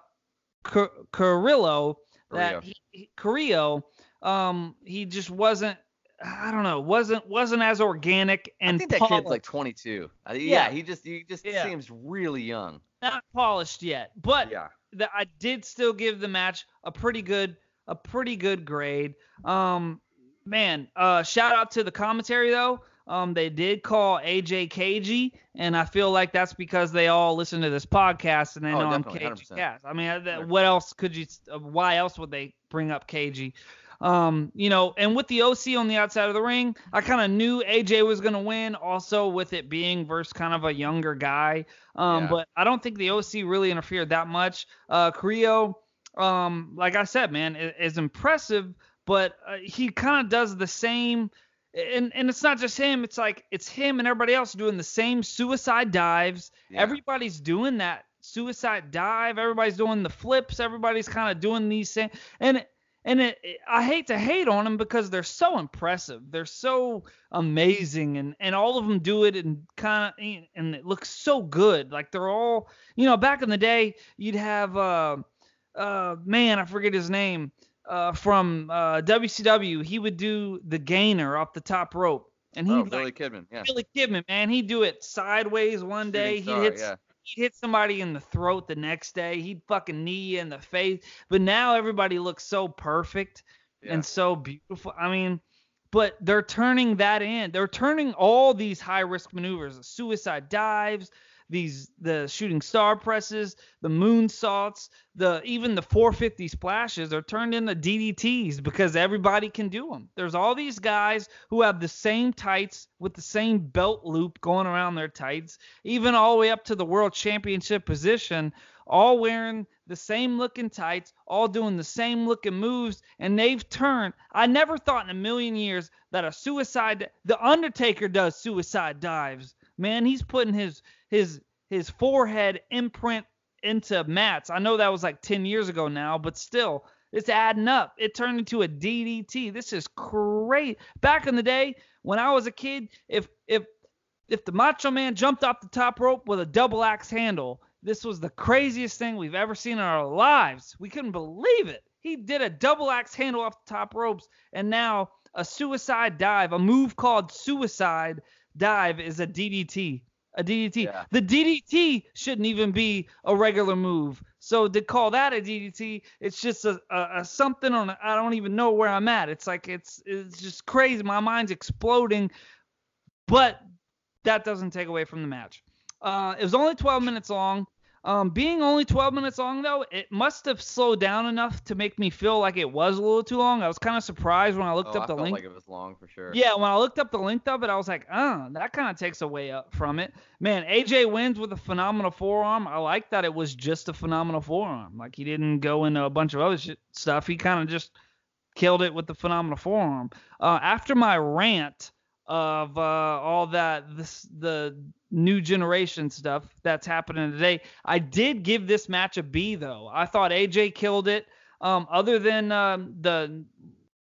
Carrillo that he, he, Carrillo, um, he just wasn't. I don't know, wasn't wasn't as organic and. I think that polished. kid's like 22. Uh, yeah, yeah, he just he just yeah. seems really young. Not polished yet, but yeah. The, I did still give the match a pretty good a pretty good grade. Um, man, uh, shout out to the commentary though. Um, they did call AJ cagey, and I feel like that's because they all listen to this podcast and they oh, know I'm cagey. Yeah, I mean, uh, what else could you? Uh, why else would they bring up KG? Um, you know, and with the OC on the outside of the ring, I kind of knew AJ was gonna win. Also, with it being versus kind of a younger guy, um, yeah. but I don't think the OC really interfered that much. Uh, Creo, um, like I said, man, is, is impressive but uh, he kind of does the same and and it's not just him it's like it's him and everybody else doing the same suicide dives yeah. everybody's doing that suicide dive everybody's doing the flips everybody's kind of doing these same and and it, it, I hate to hate on them because they're so impressive. They're so amazing, and and all of them do it and kind of and it looks so good. Like they're all, you know, back in the day, you'd have uh uh man, I forget his name uh, from uh, WCW, he would do the gainer off the top rope. And he oh, Billy like, Kidman, yeah. Billy Kidman, man, he'd do it sideways one day. He hits yeah. he'd hit somebody in the throat the next day. He'd fucking knee you in the face. But now everybody looks so perfect yeah. and so beautiful. I mean, but they're turning that in. They're turning all these high risk maneuvers, suicide dives, these the shooting star presses, the moonsaults, the even the 450 splashes are turned into DDTs because everybody can do them. There's all these guys who have the same tights with the same belt loop going around their tights, even all the way up to the world championship position, all wearing the same looking tights, all doing the same looking moves, and they've turned. I never thought in a million years that a suicide, the Undertaker does suicide dives. Man, he's putting his his his forehead imprint into mats. I know that was like 10 years ago now, but still, it's adding up. It turned into a DDT. This is great. Back in the day when I was a kid, if if if the Macho Man jumped off the top rope with a double axe handle, this was the craziest thing we've ever seen in our lives. We couldn't believe it. He did a double axe handle off the top ropes, and now a suicide dive, a move called suicide dive, is a DDT a DDT. Yeah. The DDT shouldn't even be a regular move. So to call that a DDT, it's just a, a, a something on. I don't even know where I'm at. It's like it's it's just crazy. My mind's exploding, but that doesn't take away from the match. Uh, it was only 12 minutes long. Um, being only 12 minutes long though, it must have slowed down enough to make me feel like it was a little too long. I was kind of surprised when I looked oh, up the I felt link. like it was long for sure. Yeah, when I looked up the length of it, I was like, oh, that kind of takes away up from it. Man, AJ wins with a phenomenal forearm. I like that it was just a phenomenal forearm. Like he didn't go into a bunch of other shit, stuff. He kind of just killed it with the phenomenal forearm. Uh, after my rant of uh, all that this the new generation stuff that's happening today. I did give this match a B though. I thought AJ killed it. Um, other than um, the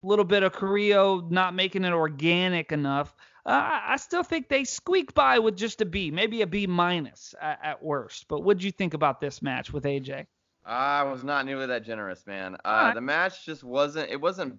little bit of Carrillo not making it organic enough, uh, I still think they squeak by with just a B, maybe a B minus at, at worst. But what do you think about this match with AJ? I was not nearly that generous, man. Uh. The match just wasn't. It wasn't.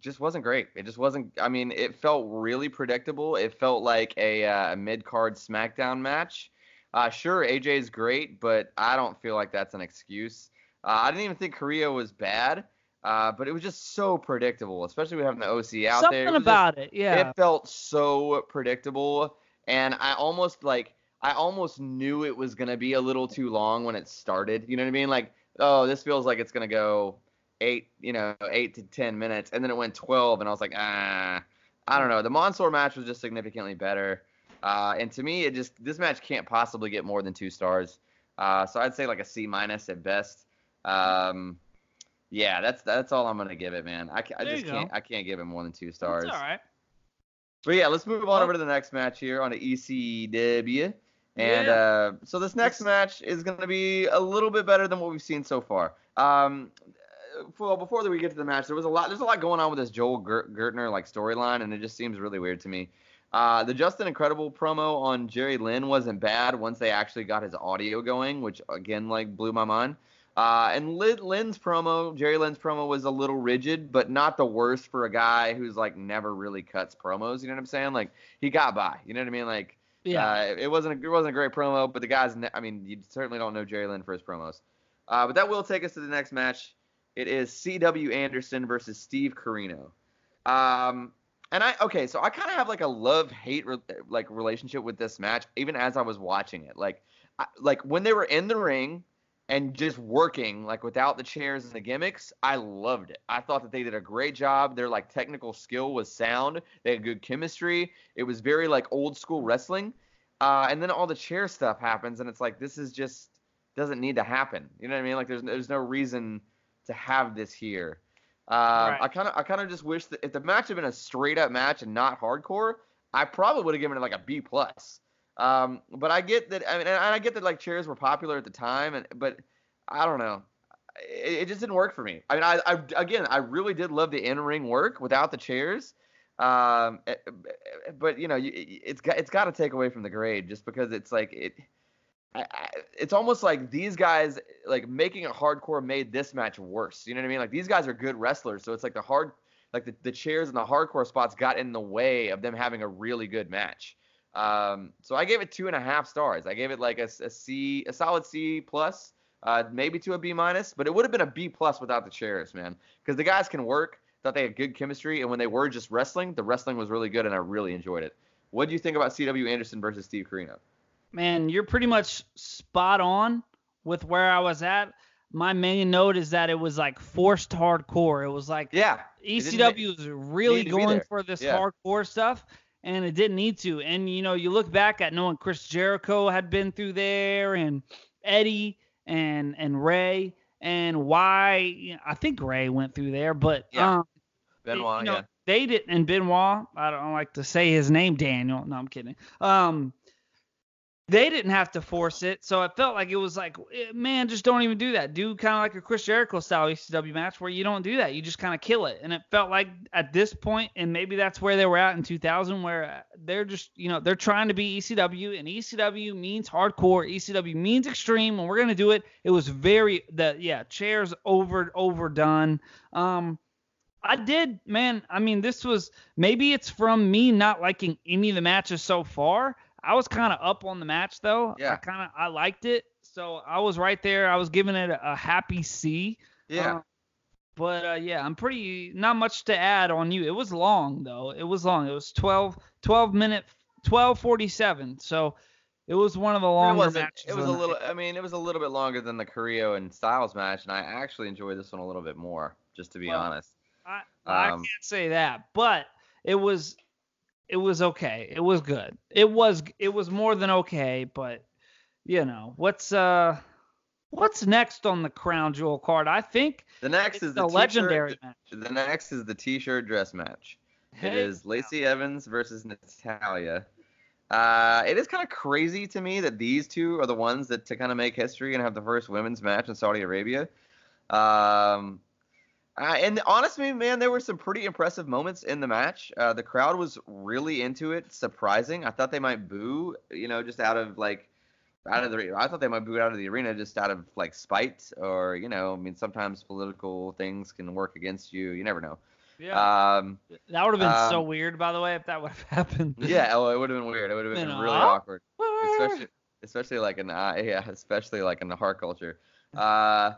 Just wasn't great. It just wasn't. I mean, it felt really predictable. It felt like a, uh, mid card SmackDown match. Uh, sure, AJ is great, but I don't feel like that's an excuse. Uh, I didn't even think Carrillo was bad, uh, but it was just so predictable, especially with having the OC out Something there. It was just- about it, yeah. it felt so predictable, and I almost like I almost knew it was gonna be a little too long when it started. You know what I mean? Like, oh, this feels like it's gonna go eight, you know, eight to ten minutes, and then it went twelve, and I was like, ah, I don't know. The Mansoor match was just significantly better, uh, and to me, it just this match can't possibly get more than two stars. Uh, so I'd say like a C minus at best. Um, yeah, that's that's all I'm gonna give it, man. I, I just can't go. I can't give it more than two stars. That's all right. But yeah, let's move on over to the next match here on the ECW. And Yeah. uh, so this next match is going to be a little bit better than what we've seen so far. Um, well, before we get to the match, there was a lot. There's a lot going on with this Joel Ger- Gertner like storyline, and it just seems really weird to me. Uh, the Justin Credible promo on Jerry Lynn wasn't bad once they actually got his audio going, which again like blew my mind. Uh, and Lynn's promo, Jerry Lynn's promo was a little rigid, but not the worst for a guy who's like never really cuts promos. You know what I'm saying? Like he got by. You know what I mean? Like Yeah. uh, it wasn't a, it wasn't a great promo, but the guys, ne- I mean, you certainly don't know Jerry Lynn for his promos. Uh, but that will take us to the next match. It is C.W. Anderson versus Steve Corino. Um, and I okay, so I kind of have like a love hate re- like relationship with this match, even as I was watching it. Like, I, like when they were in the ring and just working like without the chairs and the gimmicks, I loved it. I thought that they did a great job. Their like technical skill was sound. They had good chemistry. It was very like old school wrestling. Uh, and then all the chair stuff happens, and it's like this is just doesn't need to happen. You know what I mean? Like there's there's no reason to have this here. Um, Right. I kind of I kind of just wish that if the match had been a straight up match and not hardcore, I probably would have given it like a B plus. Um, but I get that. I mean, and I get that like chairs were popular at the time, and but I don't know. It, it just didn't work for me. I mean, I, I again, I really did love the in ring work without the chairs. Um, eh, eh, but you know, you- it's got it's got to take away from the grade just because it's like it. I, I, it's almost like these guys like making it hardcore made this match worse. You know what I mean? Like these guys are good wrestlers, so it's like the hard, like the, the chairs and the hardcore spots got in the way of them having a really good match. Um, so I gave it two and a half stars. I gave it like a, a C, a solid C plus, uh, maybe to a B minus, but it would have been a B plus without the chairs, man, because the guys can work. Thought they had good chemistry, and when they were just wrestling, the wrestling was really good, and I really enjoyed it. What do you think about C.W. Anderson versus Steve Corino? man, you're pretty much spot on with where I was at. My main note is that it was like forced hardcore. It was like Yeah, ECW was really need to be going for this Yeah. hardcore stuff, and it didn't need to. And you know, you look back at knowing Chris Jericho had been through there, and Eddie and and Ray, and why I think Ray went through there, but Yeah. um, Benoit, you know, yeah. they didn't. And Benoit, I don't like to say his name, Daniel. No, I'm kidding. Um, they didn't have to force it, so it felt like it was like, eh, man, just don't even do that. Do kind of like a Chris Jericho style ECW match where you don't do that. You just kind of kill it. And it felt like at this point, and maybe that's where they were at in 2000, where uh, they're just, you know, they're trying to be ECW, and ECW means hardcore. ECW means extreme, and we're gonna do it. It was very the yeah chairs over overdone. Um, I did, man. I mean, this was maybe it's from me not liking any of the matches so far. I was kind of up on the match though. Yeah. I kind of I liked it, so I was right there. I was giving it a, a happy C. Yeah. Uh, but uh, yeah, I'm pretty not much to add on you. It was long though. It was long. It was 12 12 minute 12:47. So it was one of the it longer wasn't. matches. It was a little. I mean, it was a little bit longer than the Carrillo and Styles match, and I actually enjoyed this one a little bit more, just to be Well, honest. I, I Um, can't say that, but it was it was okay. It was good. It was it was more than okay, but you know what's uh what's next on the crown jewel card? I think The next is the, the legendary match. The next is the T-shirt dress match. It Hey, is Lacey Evans versus Natalya. Uh, it is kind of crazy to me that these two are the ones that to kind of make history and have the first women's match in Saudi Arabia. Um, uh, and honestly, man, there were some pretty impressive moments in the match. Uh, the crowd was really into it. Surprising. I thought they might boo, you know, just out of like, out of the. I thought they might boo out of the arena just out of like spite, or you know, I mean, sometimes political things can work against you. You never know. Yeah. Um, that would have been so um, weird, by the way, if that would have happened. yeah. Oh, it would have been weird. It would have been Been really off? awkward, especially especially like in uh, yeah, especially like in the heart culture. Uh,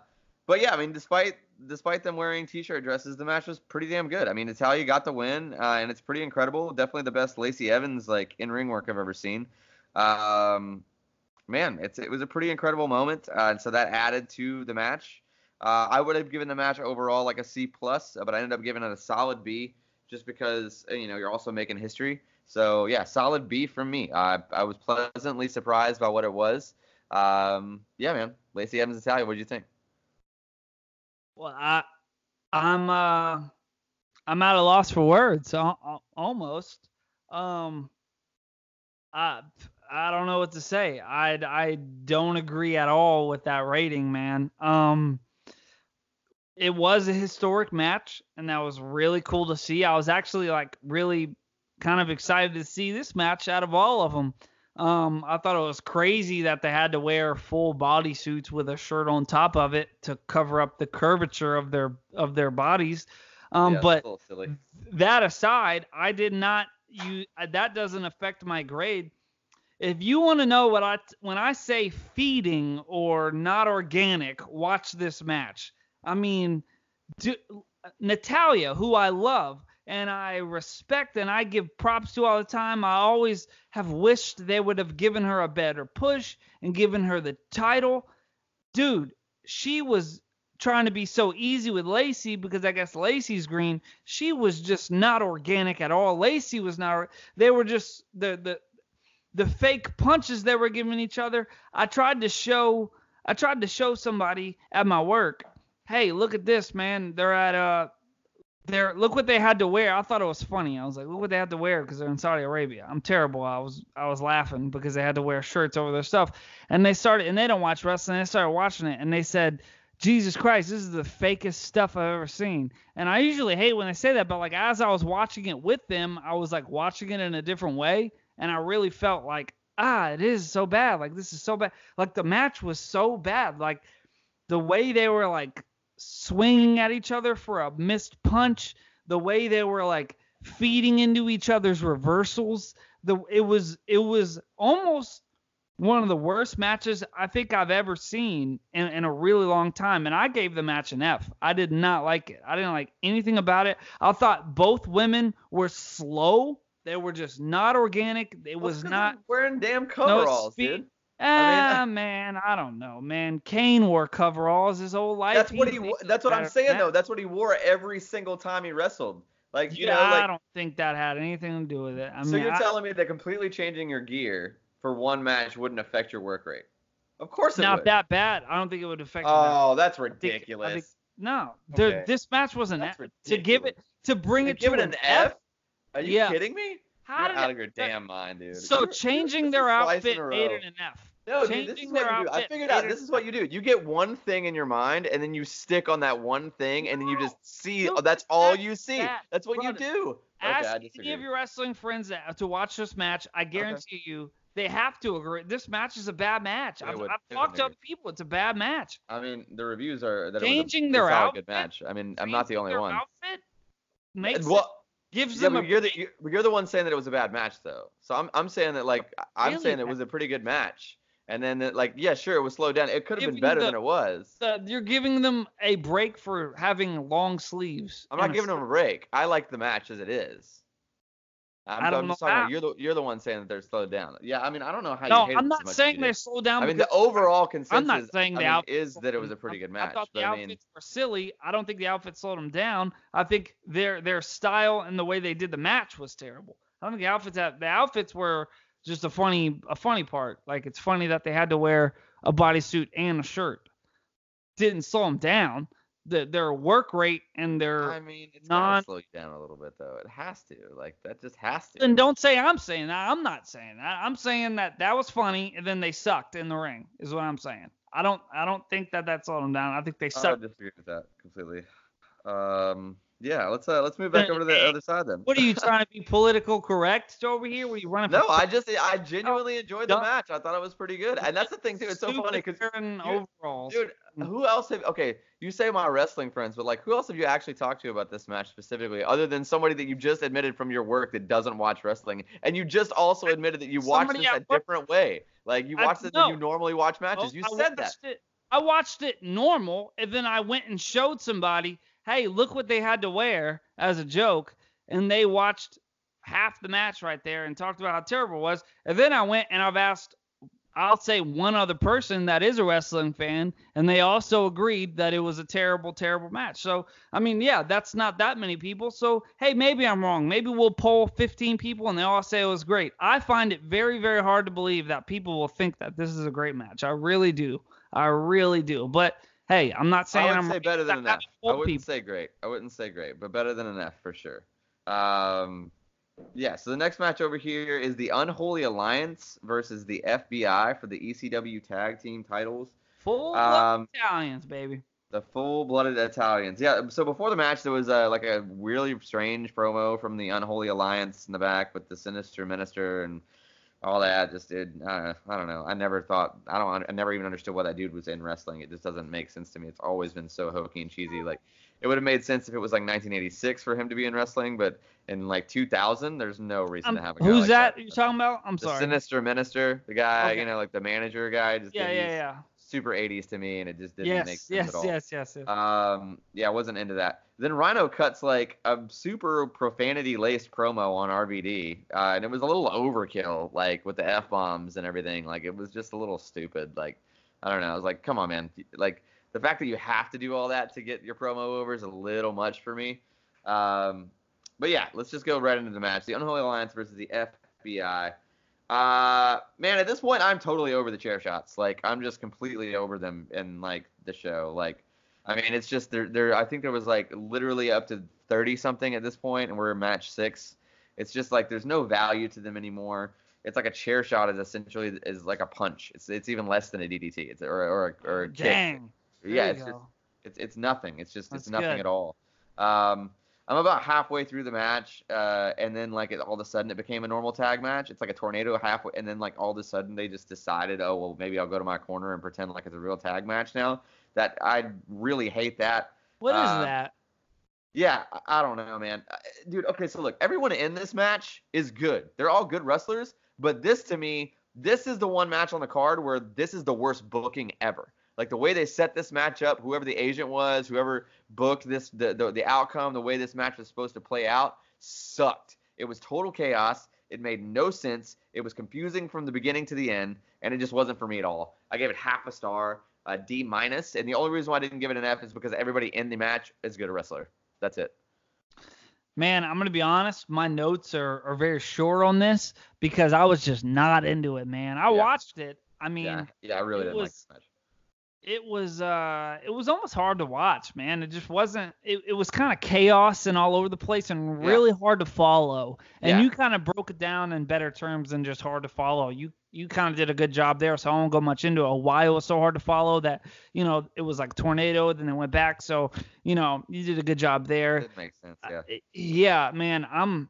but yeah, I mean, despite despite them wearing t-shirt dresses, the match was pretty damn good. I mean, Natalya got the win, uh, and it's pretty incredible. Definitely the best Lacey Evans like in ring work I've ever seen. Um, man, it's it was a pretty incredible moment, uh, and so that added to the match. Uh, I would have given the match overall like a C plus, but I ended up giving it a solid B just because uh, you know you're also making history. So yeah, solid B from me. I I was pleasantly surprised by what it was. Um, yeah, man, Lacey Evans Natalya, what did you think? Well, I, I'm uh, I'm at a loss for words, al- al- almost. Um, I I don't know what to say. I I don't agree at all with that rating, man. Um, it was a historic match, and that was really cool to see. I was actually like really kind of excited to see this match out of all of them. Um, I thought it was crazy that they had to wear full body suits with a shirt on top of it to cover up the curvature of their of their bodies. Um, Yeah, but that aside, I did not you that doesn't affect my grade. If you want to know what I when I say feeding or not organic, watch this match. I mean, do, Natalya, who I love and I respect and I give props to all the time, I always have wished they would have given her a better push and given her the title. Dude, she was trying to be so easy with Lacey because I guess Lacey's green. She was just not organic at all. Lacey was not. They were just the the the fake punches they were giving each other. I tried to show I tried to show somebody at my work, hey, look at this, man. They're at uh they're look what they had to wear. I thought it was funny. I was like, look what they had to wear because they're in Saudi Arabia. I'm terrible. I was I was laughing because they had to wear shirts over their stuff. And they started and they don't watch wrestling. They started watching it and they said, Jesus Christ, this is the fakest stuff I've ever seen. And I usually hate when they say that, but like as I was watching it with them, I was like watching it in a different way, and I really felt like, ah, it is so bad. Like this is so bad. Like the match was so bad. Like the way they were like swinging at each other for a missed punch, the way they were like feeding into each other's reversals, the it was it was almost one of the worst matches I think I've ever seen in, in a really long time. And I gave the match an F. I did not like it. I didn't like anything about it. I thought both women were slow. They were just not organic. It was not. wearing damn coveralls, speed. dude. Ah, mean- man, I don't know, man. Kane wore coveralls his whole life. That's what he. thinks That's what I'm saying than though. That's what he wore every single time he wrestled. Like you yeah, know, I don't think that had anything to do with it. I so mean, you're I- telling me that completely changing your gear for one match wouldn't affect your work rate? Of course it not would. that bad. I don't think it would affect. that. oh, that's think- I ridiculous. think- No, Okay. this match was an That's F. To give it to bring To it give to it an F? Are you Yeah. kidding me? How You're out it- of your damn mind, dude. So You're- changing their is twice in outfit a made an F. No, dude, this is what you do. I figured out this is what you do. You get one thing in your mind, and then you stick on that one thing, and then you just see. Oh, that's all you see. that, That's what you do. Okay, Ask any of your wrestling friends that, to watch this match. I guarantee you, they have to agree. This match is a bad match. They I've, would- I've talked to other people. It's a bad match. I mean, the reviews are that Changing it was a, their a solid outfit- good match. I mean, I'm not the Changing only their one. Outfit makes well, gives yeah, them a but you're the you're, you're the one saying that it was a bad match though. So I'm I'm saying that like I'm Really saying it was a pretty good match. And then that, like yeah, sure, it was slowed down. It could have been better the- than it was. the, you're giving them a break for having long sleeves. I'm not giving them a break. I like the match as it is. I'm, I don't I'm just know talking about you're the you're the one saying that they're slowed down. Yeah, I mean I don't know how No, you hate No, I'm not saying they do. slowed down. I mean the overall consensus I'm not saying I mean, is that it was a pretty good match. I thought the but I outfits mean, were silly. I don't think the outfits slowed them down. I think their their style and the way they did the match was terrible. I don't think the outfits had, the outfits were just a funny a funny part. Like it's funny that they had to wear a bodysuit and a shirt. Didn't slow them down. The, their work rate and their I mean it's non- slow you down a little bit though. It has to. Like that just has to. and don't say I'm saying that. I'm not saying that. I'm saying that that was funny and then they sucked in the ring is what I'm saying. I don't I don't think that that slowed them down. I think they sucked. would disagree with that completely. Um, Yeah, let's uh, let's move back over to the other side then. What are you trying to be political correct over here? Were you running? No, I just I genuinely enjoyed the match. I thought it was pretty good, and that's the thing too. It's so funny because overalls. dude, Mm-hmm. who else have? Okay, you say my wrestling friends, but like, who else have you actually talked to about this match specifically, other than somebody that you just admitted from your work that doesn't watch wrestling, and you just also admitted that you watch this at a work- different way. Like you I- watch this no. when you normally watch matches. Oh, You I said that. It, I watched it normal, and then I went and showed somebody, hey, look what they had to wear as a joke, and they watched half the match right there and talked about how terrible it was. And then I went and I've asked, I'll say one other person that is a wrestling fan, and they also agreed that it was a terrible, terrible match. So, I mean, yeah, that's not that many people. So, hey, maybe I'm wrong. Maybe we'll poll 15 people and they all say it was great. I find it very, very hard to believe that people will think that this is a great match. I really do. I really do. But hey, I'm not saying I would I'm say better than an I F. I wouldn't people. say great. I wouldn't say great, but better than an F for sure. Um, yeah. So the next match over here is the Unholy Alliance versus the FBI for the ECW Tag Team titles. full Um, Italians, baby. The full-blooded Italians. Yeah. So before the match, there was uh, like a really strange promo from the Unholy Alliance in the back with the Sinister Minister and all that. Just did. Uh, I don't know. I never thought. I don't. I never even understood why that dude was in wrestling. It just doesn't make sense to me. It's always been so hokey and cheesy. Like it would have made sense if it was like 1986 for him to be in wrestling, but in like 2000, there's no reason Um, to have a guy who's like that that you're talking about? I'm the sorry. Sinister Minister, the guy, Okay. you know, like the manager guy, just yeah, yeah, yeah. super 80s to me, and it just didn't make sense yes, at all. yes, yes, yes. Um, yeah, I wasn't into that. Then Rhino cuts like a super profanity laced promo on RVD, uh, and it was a little overkill, like with the f bombs and everything. Like it was just a little stupid. Like I don't know. I was like, come on, man. Like the fact that you have to do all that to get your promo over is a little much for me. Um, but yeah, let's just go right into the match. The Unholy Alliance versus the FBI. Uh, man, at this point, I'm totally over the chair shots. Like, I'm just completely over them in like the show. Like, I mean, it's just there. There, I think there was like literally up to 30 something at this point, and we're in match six. It's just like there's no value to them anymore. It's like a chair shot is essentially is like a punch. It's it's even less than a DDT. It's or or or a kick. There Yeah, it's just it's it's nothing. It's just That's it's nothing good. at all. Um, I'm about halfway through the match, uh, and then like it, all of a sudden it became a normal tag match. It's like a tornado halfway, and then like all of a sudden they just decided, oh well, maybe I'll go to my corner and pretend like it's a real tag match now. That I really hate that. What is uh, that? Yeah, I- I don't know, man. Uh, Dude, okay, so look, everyone in this match is good. They're all good wrestlers, but this to me, this is the one match on the card where this is the worst booking ever. Like the way they set this match up, whoever the agent was, whoever booked this, the, the, the outcome, the way this match was supposed to play out, sucked. It was total chaos. It made no sense. It was confusing from the beginning to the end, and it just wasn't for me at all. I gave it half a star, a D minus, and the only reason why I didn't give it an F is because everybody in the match is a good wrestler. That's it. Man, I'm gonna be honest. My notes are, are very short on this because I was just not into it, man. I Yeah. watched it. I mean, yeah, yeah, I really didn't was- like this match. It was uh it was almost hard to watch, man. It just wasn't it, it was kind of chaos and all over the place and Yeah. really hard to follow. And Yeah. you kind of broke it down in better terms than just hard to follow. You you kind of did a good job there, so I won't go much into it. Why it was so hard to follow that, you know, it was like tornado, then it went back. So, you know, you did a good job there. It makes sense. Yeah. Uh, Yeah, man, I'm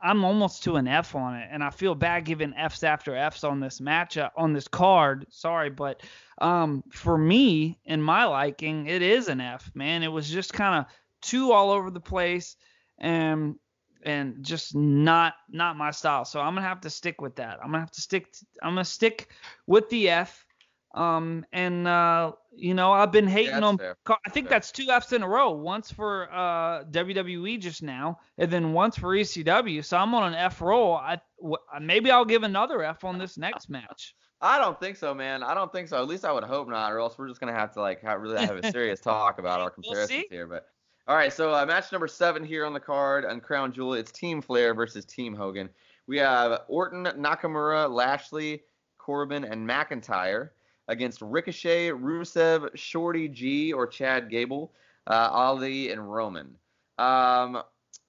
I'm almost to an F on it, and I feel bad giving Fs after Fs on this matchup on this card. Sorry, but um, for me, in my liking, it is an F, man. It was just kind of too all over the place, and and just not not my style. So I'm gonna have to stick with that. I'm gonna have to stick. I'm gonna stick with the F. Um, and uh, you know, I've been hating that's on fair. I think Fair. that's two Fs in a row. Once for uh, WWE just now, and then once for ECW. So I'm on an F roll. I w- maybe I'll give another F on this next match. I don't think so, man. I don't think so. At least I would hope not, or else we're just gonna have to like have, really have a serious talk about our We'll comparisons here. But all right, so uh, match number seven here on the card on Crown Jewel. It's Team Flair versus Team Hogan. We have Orton, Nakamura, Lashley, Corbin, and McIntyre against Ricochet, Rusev, Shorty G, or Chad Gable, uh, Ali, and Roman. Um,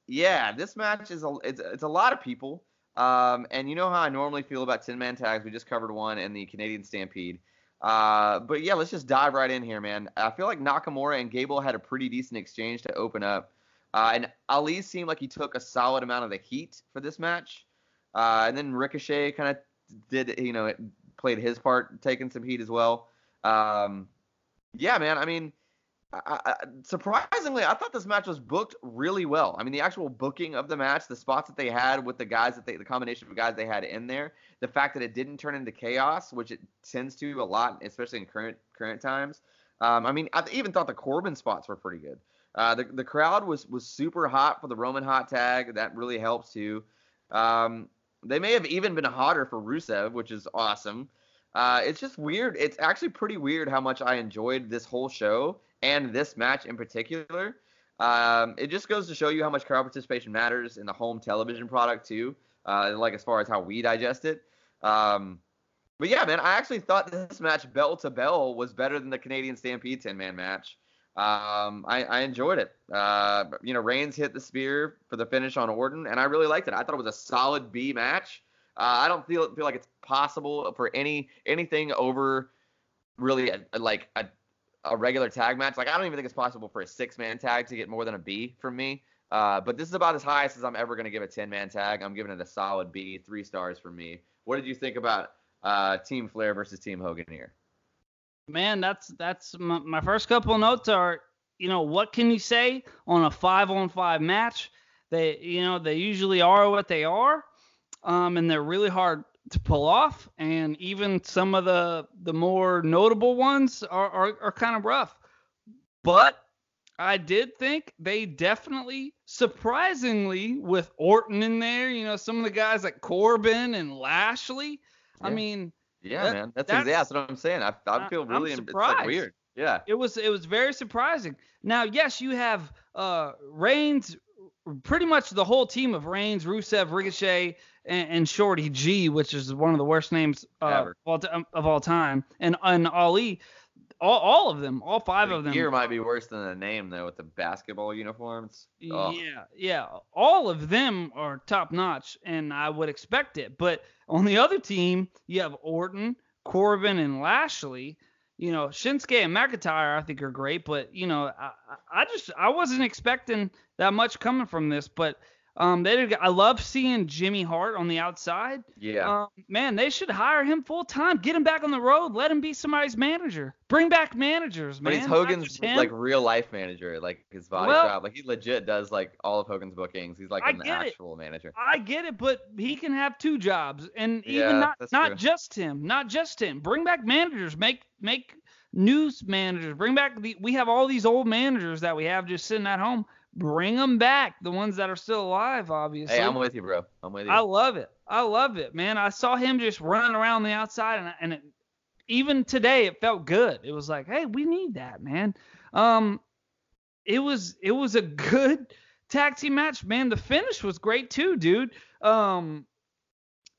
yeah, this match is a it's, it's a lot of people. Um, and you know how I normally feel about 10 man tags. We just covered one in the Canadian Stampede. Uh, but yeah, let's just dive right in here, man. I feel like Nakamura and Gable had a pretty decent exchange to open up. Uh, and Ali seemed like he took a solid amount of the heat for this match. Uh, and then Ricochet kind of did, you know, played his part, taking some heat as well. Um, yeah, man. I mean, I, I, surprisingly, I thought this match was booked really well. I mean, the actual booking of the match, the spots that they had with the guys that they, the combination of guys they had in there, the fact that it didn't turn into chaos, which it tends to a lot, especially in current current times. Um, I mean, I even thought the Corbin spots were pretty good. Uh, the the crowd was was super hot for the Roman hot tag. That really helps too. Um, they may have even been hotter for Rusev, which is awesome. Uh, it's just weird. It's actually pretty weird how much I enjoyed this whole show and this match in particular. Um, it just goes to show you how much crowd participation matters in the home television product too. Uh, like as far as how we digest it. Um, but yeah, man, I actually thought this match bell to bell was better than the Canadian Stampede 10 man match. Um, I, I, enjoyed it. Uh, you know, Reigns hit the spear for the finish on Orton, and I really liked it. I thought it was a solid B match. Uh, I don't feel feel like it's possible for any anything over really a, like a, a regular tag match. Like I don't even think it's possible for a six man tag to get more than a B from me. Uh, but this is about as highest as I'm ever going to give a 10 man tag. I'm giving it a solid B, three stars for me. What did you think about uh, Team Flair versus Team Hogan here? Man, that's that's my, my first couple notes are, you know, what can you say on a five on five match? They, you know, they usually are what they are um, and they're really hard to pull off. And even some of the the more notable ones are are, are kind of rough. But I did think they definitely, surprisingly, with Orton in there, you know, some of the guys like Corbin and Lashley. Yeah. I mean, yeah, that, man, that's, that's, that's what I'm saying. I, I feel really it's like weird. Yeah. It was it was very surprising. Now, yes, you have uh Reigns, pretty much the whole team of Reigns, Rusev, Ricochet, and, and Shorty G, which is one of the worst names uh, of, all t- of all time, and and Ali, all, all of them, all five the of them. Gear might be worse than the name though, with the basketball uniforms. Oh. Yeah, yeah, all of them are top notch, and I would expect it. But on the other team, you have Orton, Corbin, and Lashley. You know, Shinsuke and McIntyre, I think are great, but you know, I, I just I wasn't expecting that much coming from this, but um, they did, I love seeing Jimmy Hart on the outside. Yeah. Um, man, they should hire him full time. Get him back on the road. Let him be somebody's manager. Bring back managers, man. But he's Hogan's like real life manager, like his body well, shop. Like he legit does like all of Hogan's bookings. He's like an actual it. manager. I get it, but he can have two jobs, and even yeah, not not true. just him, not just him. Bring back managers. Make make news managers. Bring back the. We have all these old managers that we have just sitting at home bring them back. The ones that are still alive, obviously. Hey, I'm with you, bro. I'm with you. I love it. I love it, man. I saw him just running around the outside, and and it, even today it felt good. It was like, hey, we need that, man. Um, it was it was a good tag team match, man. The finish was great too, dude. Um,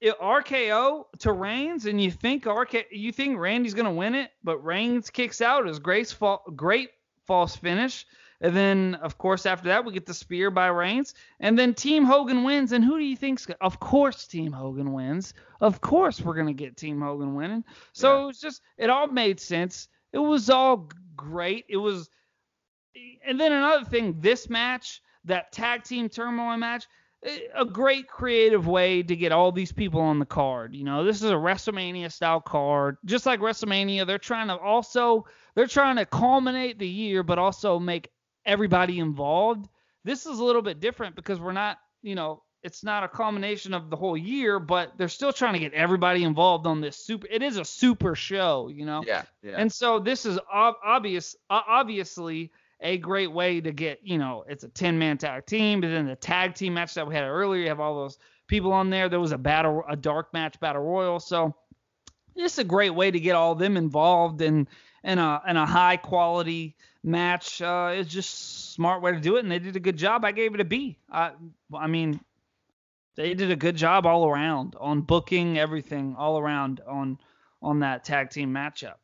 it, RKO to Reigns, and you think RK, you think Randy's gonna win it, but Reigns kicks out. His great, great false finish. And then, of course, after that, we get the spear by Reigns. And then Team Hogan wins. And who do you think's? Of course, Team Hogan wins. Of course, we're gonna get Team Hogan winning. So yeah. it was just, it all made sense. It was all great. It was. And then another thing, this match, that tag team turmoil match, eh, a great creative way to get all these people on the card. You know, this is a WrestleMania style card. Just like WrestleMania, they're trying to also they're trying to culminate the year but also make everybody involved. This is a little bit different because we're not, you know, it's not a culmination of the whole year, but they're still trying to get everybody involved on this super. It is a super show, you know. Yeah. Yeah. And so this is ob- obvious, uh, obviously a great way to get, you know, it's a 10 man tag team, but then the tag team match that we had earlier, you have all those people on there. There was a battle, a dark match battle royal. So it's a great way to get all them involved and and a and a high quality match. Uh, it's just smart way to do it, and they did a good job. I gave it a B. I I mean, they did a good job all around on booking everything all around on on that tag team matchup.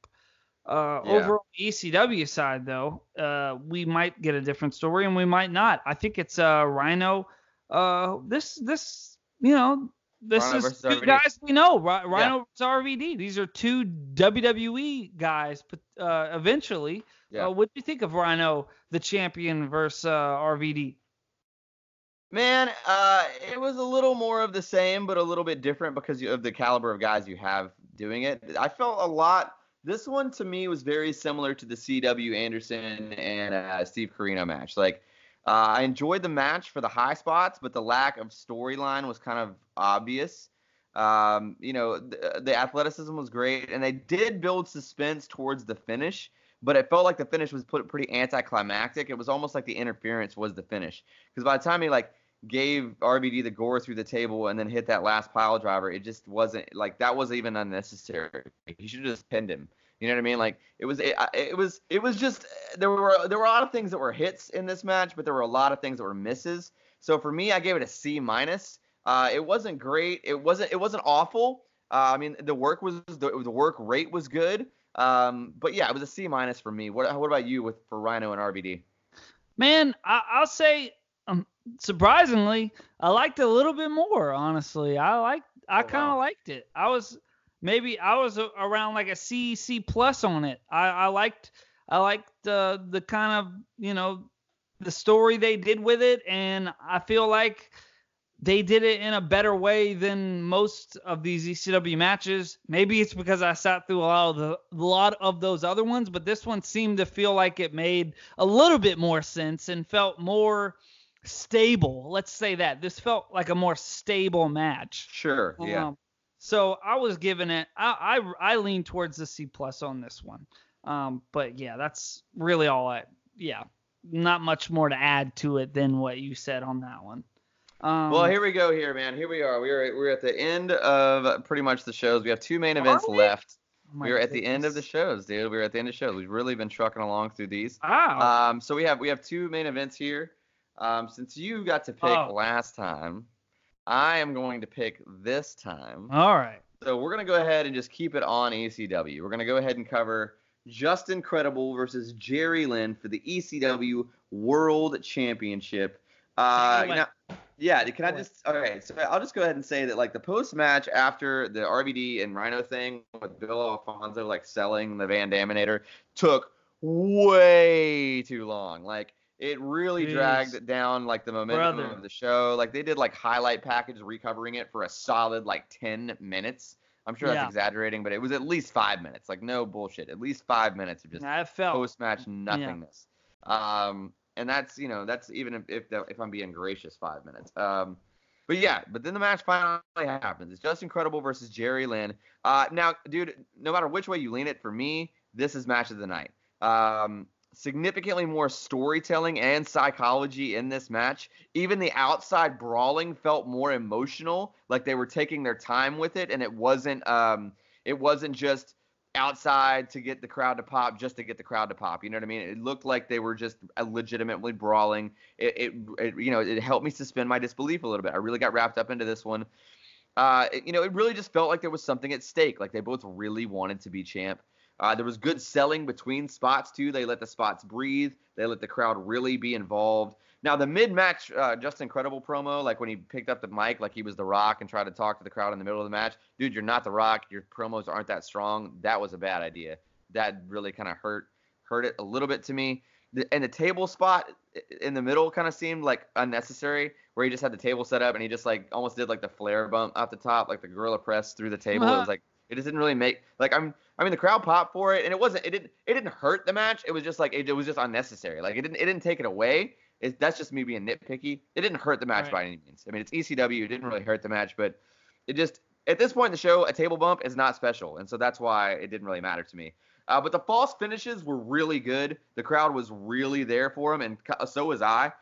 Uh, yeah. Over on the ECW side, though, uh, we might get a different story, and we might not. I think it's uh, Rhino. Uh, this this you know this Rhino is two RVD. guys we know. Rhino yeah. versus RVD. These are two WWE guys. But uh, eventually, yeah. uh, what do you think of Rhino, the champion, versus uh, RVD? Man, uh, it was a little more of the same, but a little bit different because of the caliber of guys you have doing it. I felt a lot. This one to me was very similar to the C.W. Anderson and uh, Steve Corino match. Like, uh, I enjoyed the match for the high spots, but the lack of storyline was kind of obvious. Um, you know, the, the athleticism was great, and they did build suspense towards the finish but it felt like the finish was put pretty anticlimactic. It was almost like the interference was the finish because by the time he like gave RVD the gore through the table and then hit that last pile driver, it just wasn't like that was even unnecessary. He should have just pinned him. You know what I mean? Like it was it, it was it was just there were there were a lot of things that were hits in this match, but there were a lot of things that were misses. So for me, I gave it a C minus. Uh, it wasn't great. It wasn't it wasn't awful. Uh, I mean, the work was the, the work rate was good. Um, but yeah, it was a C minus for me. What what about you with for Rhino and RVD? Man, I, will say um, surprisingly, I liked it a little bit more. Honestly, I liked, I oh, kind of wow. liked it. I was maybe I was a, around like a C C plus on it. I, I liked, I liked uh, the kind of you know the story they did with it, and I feel like they did it in a better way than most of these ECW matches. Maybe it's because I sat through a lot of the a lot of those other ones, but this one seemed to feel like it made a little bit more sense and felt more stable. Let's say that this felt like a more stable match. Sure. Yeah. So I was giving it. I I, I lean towards the C plus on this one. Um, but yeah, that's really all I. Yeah, not much more to add to it than what you said on that one. Um, well, here we go. Here, man. Here we are. We're we're at the end of pretty much the shows. We have two main events we? left. Oh we're at the end of the shows, dude. We're at the end of the shows. We've really been trucking along through these. Wow. Um, so we have we have two main events here. Um, since you got to pick oh. last time, I am going to pick this time. All right. So we're gonna go ahead and just keep it on ECW. We're gonna go ahead and cover Justin Credible versus Jerry Lynn for the ECW World Championship. Uh, now, yeah, can I just okay? So I'll just go ahead and say that like the post match after the RVD and Rhino thing with Bill Alfonso like selling the Van Daminator took way too long. Like it really Jeez. dragged down like the momentum Brother. of the show. Like they did like highlight package recovering it for a solid like 10 minutes. I'm sure that's exaggerating, but it was at least five minutes. Like no bullshit. At least five minutes of just post match nothingness. Yeah. Um, and that's you know that's even if if, the, if I'm being gracious, five minutes. Um, but yeah, but then the match finally happens. It's Justin Credible versus Jerry Lynn. Uh, now, dude, no matter which way you lean it, for me, this is match of the night. Um, significantly more storytelling and psychology in this match. Even the outside brawling felt more emotional, like they were taking their time with it, and it wasn't um, it wasn't just outside to get the crowd to pop just to get the crowd to pop. You know what I mean? It looked like they were just legitimately brawling. It, it, it you know, it helped me suspend my disbelief a little bit. I really got wrapped up into this one. Uh, it, you know, it really just felt like there was something at stake. Like they both really wanted to be champ. Uh, there was good selling between spots too. They let the spots breathe. They let the crowd really be involved. Now the mid-match uh, Justin Credible promo, like when he picked up the mic like he was The Rock and tried to talk to the crowd in the middle of the match, dude, you're not The Rock. Your promos aren't that strong. That was a bad idea. That really kind of hurt hurt it a little bit to me. The, and the table spot in the middle kind of seemed like unnecessary, where he just had the table set up and he just like almost did like the Flair bump off the top, like the gorilla press through the table. Uh-huh. It was like it just didn't really make like I'm I mean the crowd popped for it and it wasn't it didn't it didn't hurt the match. It was just like it, it was just unnecessary. Like it didn't it didn't take it away. It, that's just me being nitpicky. It didn't hurt the match right. by any means. I mean it's ECW. It didn't really hurt the match, but it just at this point in the show a table bump is not special, and so that's why it didn't really matter to me. Uh, but the false finishes were really good. The crowd was really there for them, and so was I.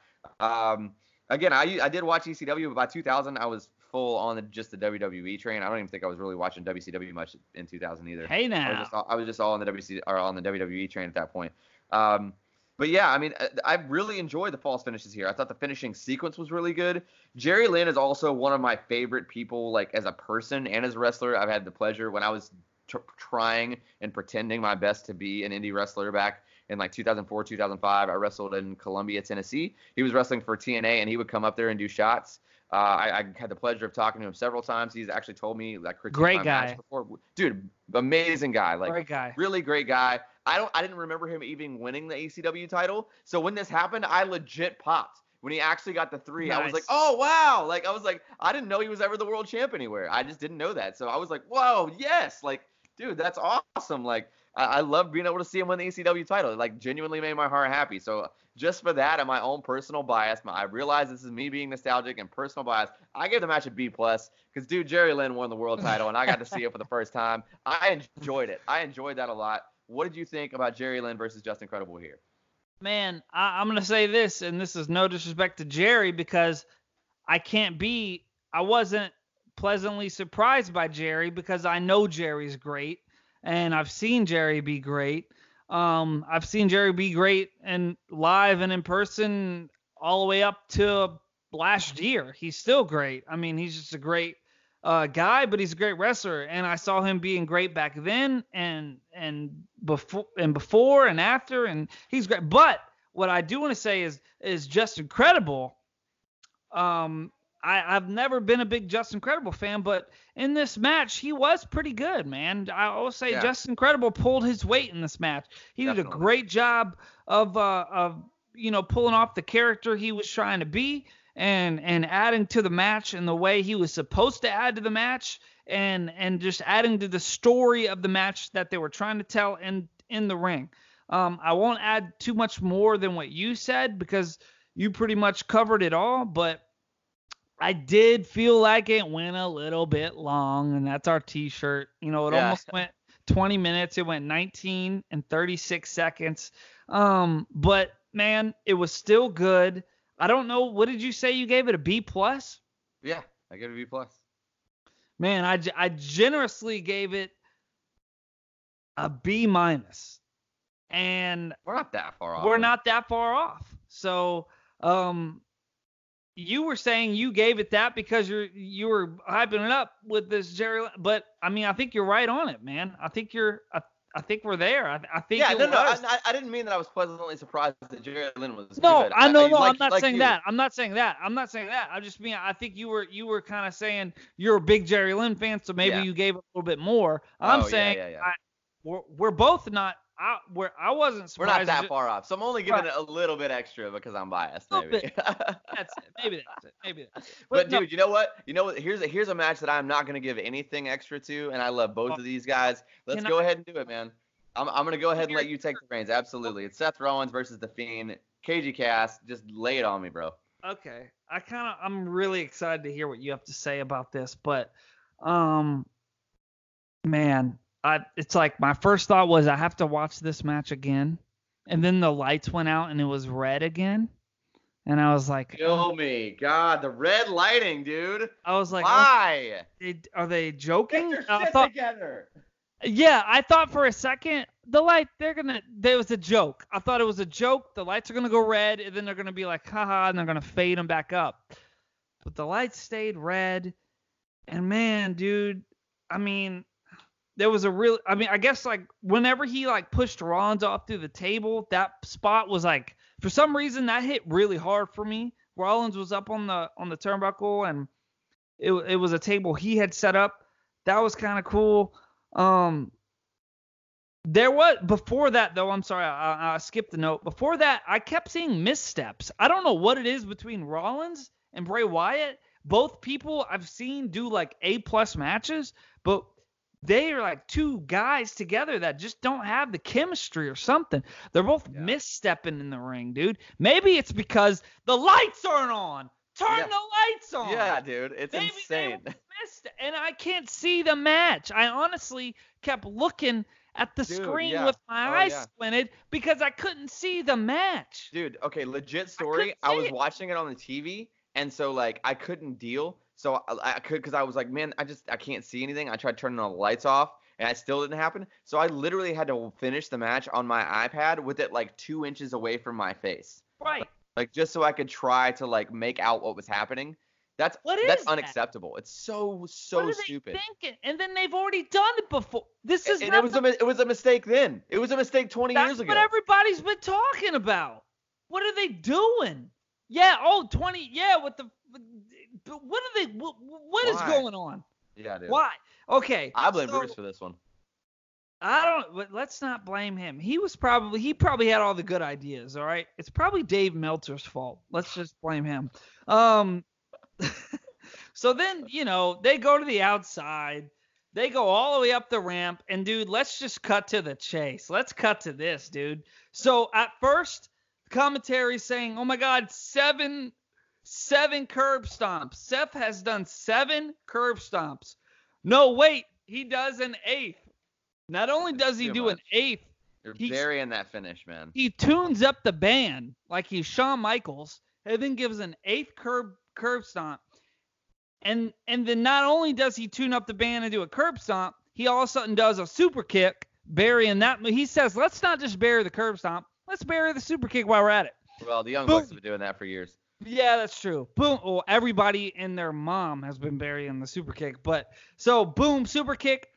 Um, again, I I did watch ECW, but by 2000 I was full on the, just the WWE train. I don't even think I was really watching WCW much in 2000 either. Hey now. I was just all, I was just all on the WC or on the WWE train at that point. Um, but yeah, I mean, uh, I really enjoyed the false finishes here. I thought the finishing sequence was really good. Jerry Lynn is also one of my favorite people, like as a person and as a wrestler. I've had the pleasure when I was t- trying and pretending my best to be an indie wrestler back in like 2004, 2005. I wrestled in Columbia, Tennessee. He was wrestling for TNA, and he would come up there and do shots. Uh, I, I, had the pleasure of talking to him several times. He's actually told me like great guy before. Dude, amazing guy. Like great guy. Really great guy. I don't I didn't remember him even winning the ECW title. So when this happened, I legit popped when he actually got the three, Nice. I was like, oh wow! Like I was like, I didn't know he was ever the world champ anywhere. I just didn't know that. So I was like, whoa, yes! Like, dude, that's awesome. Like, I, I love being able to see him win the ECW title. It like genuinely made my heart happy. So just for that and my own personal bias, my, I realize this is me being nostalgic and personal bias. I gave the match a B plus because dude, Jerry Lynn won the world title and I got to see it for the first time. I enjoyed it. I enjoyed that a lot. What did you think about Jerry Lynn versus Justin Credible here? Man, I, I'm gonna say this, and this is no disrespect to Jerry because I can't be. I wasn't pleasantly surprised by Jerry because I know Jerry's great, and I've seen Jerry be great. Um, I've seen Jerry be great and live and in person all the way up to last year. He's still great. I mean, he's just a great uh, guy, but he's a great wrestler, and I saw him being great back then and and before and before and after, and he's great. But what I do want to say is is just incredible. Um, I, I've never been a big Justin Credible fan, but in this match he was pretty good, man. I will say Yeah. Justin Credible pulled his weight in this match. He did a great job of uh, of you know pulling off the character he was trying to be and and adding to the match in the way he was supposed to add to the match and and just adding to the story of the match that they were trying to tell in in the ring. Um, I won't add too much more than what you said because you pretty much covered it all, but I did feel like it went a little bit long, and that's our T-shirt. You know, it Yeah. almost went 20 minutes. It went 19 and 36 seconds. Um, but man, it was still good. I don't know. What did you say? You gave it a B plus? Yeah, I gave it a B plus. Man, I, I generously gave it a B minus, and We're not that far off. we're not that far off. So, um, you were saying you gave it that because you're you were hyping it up with this Jerry, but I mean, I think you're right on it, man. I think you're, I, I think we're there. I, I think Yeah, no, no, I. I- didn't mean that I was pleasantly surprised that Jerry Lynn was No, good. I know, no, like- I'm not like saying you. that. I'm not saying that. I'm not saying that. I just mean I think you were you were kind of saying you're a big Jerry Lynn fan, so maybe Yeah. you gave a little bit more. Oh, I'm Oh, yeah, saying yeah, yeah. I, we're, we're both not. I where I wasn't surprised. We're not that far off. So I'm only giving Right. it a little bit extra because I'm biased, maybe. That's it. Maybe that's it. Maybe that's it. But no, dude, you know what? You know what? Here's a here's a match that I'm not gonna give anything extra to, and I love both Oh. of these guys. Let's Can go I- ahead and do it, man. I'm I'm gonna go ahead and let you take the reins. Absolutely. It's Seth Rollins versus the Fiend. KG Cast, just lay it on me, bro. Okay. I kind of I'm really excited to hear what you have to say about this, but um man, I it's like my first thought was I have to watch this match again. And then the lights went out and it was red again. And I was like Kill me, God, the red lighting, dude. I was like Why? are they Get joking? your I shit thought together. Yeah, I thought for a second the light they're gonna there was a joke. I thought it was a joke. The lights are gonna go red and then they're gonna be like haha and they're gonna fade them back up. But the lights stayed red, and man, dude, I mean, there was a real. I mean, I guess like whenever he like pushed Rollins off through the table, that spot was like for some reason that hit really hard for me. Rollins was up on the on the turnbuckle and it it was a table he had set up. That was kind of cool. Um, there was before that though. I'm sorry, I, I skipped the note. Before that, I kept seeing missteps. I don't know what it is between Rollins and Bray Wyatt. Both people I've seen do like A plus matches, but they are like two guys together that just don't have the chemistry or something. They're both Yeah. misstepping in the ring, dude. Maybe it's because the lights aren't on. Turn Yeah. the lights on. Yeah, dude, it's Maybe insane. missed and I can't see the match. I honestly kept looking at the Dude, screen yeah. with my Oh, eyes yeah. squinted because I couldn't see the match. Dude, okay, legit story. couldn't I, was it. watching it on the TV, and so like I couldn't deal. So I, I could because I was like, man, I just I can't see anything. I tried turning all the lights off, and it still didn't happen. So I literally had to finish the match on my iPad with it like two inches away from my face, Right. like just so I could try to like make out what was happening. That's What that's that? unacceptable. It's so what so are stupid. they thinking? And then they've already done it before. This is And not it was the, a it was a mistake then. It was a mistake 20 that's years ago. That's what everybody's been talking about. What are they doing? Yeah, oh, 20, yeah, with the what are they what, what is going on? yeah, dude. Why? Okay. I blame so- Bruce for this one. I don't. But let's not blame him. He was probably he probably had all the good ideas. All right. It's probably Dave Meltzer's fault. Let's just blame him. Um. so then you know they go to the outside. They go all the way up the ramp, and dude, let's just cut to the chase. Let's cut to this, dude. So at first, commentary saying, "Oh my God, seven, seven curb stomps. Seth has done seven curb stomps. No, wait, he does an eighth. Not only does he do much. an eighth, You're He's- burying that finish, man. he tunes up the band like he's Shawn Michaels, and then gives an eighth curb curb stomp. And and then not only does he tune up the band and do a curb stomp, he all of a sudden does a super kick, burying that. He says, "Let's not just bury the curb stomp, let's bury the super kick while we're at it." Well, the Young Boom. Bucks have been doing that for years. Yeah, that's true. Boom. Well, everybody and their mom has been burying the super kick, but so boom, super kick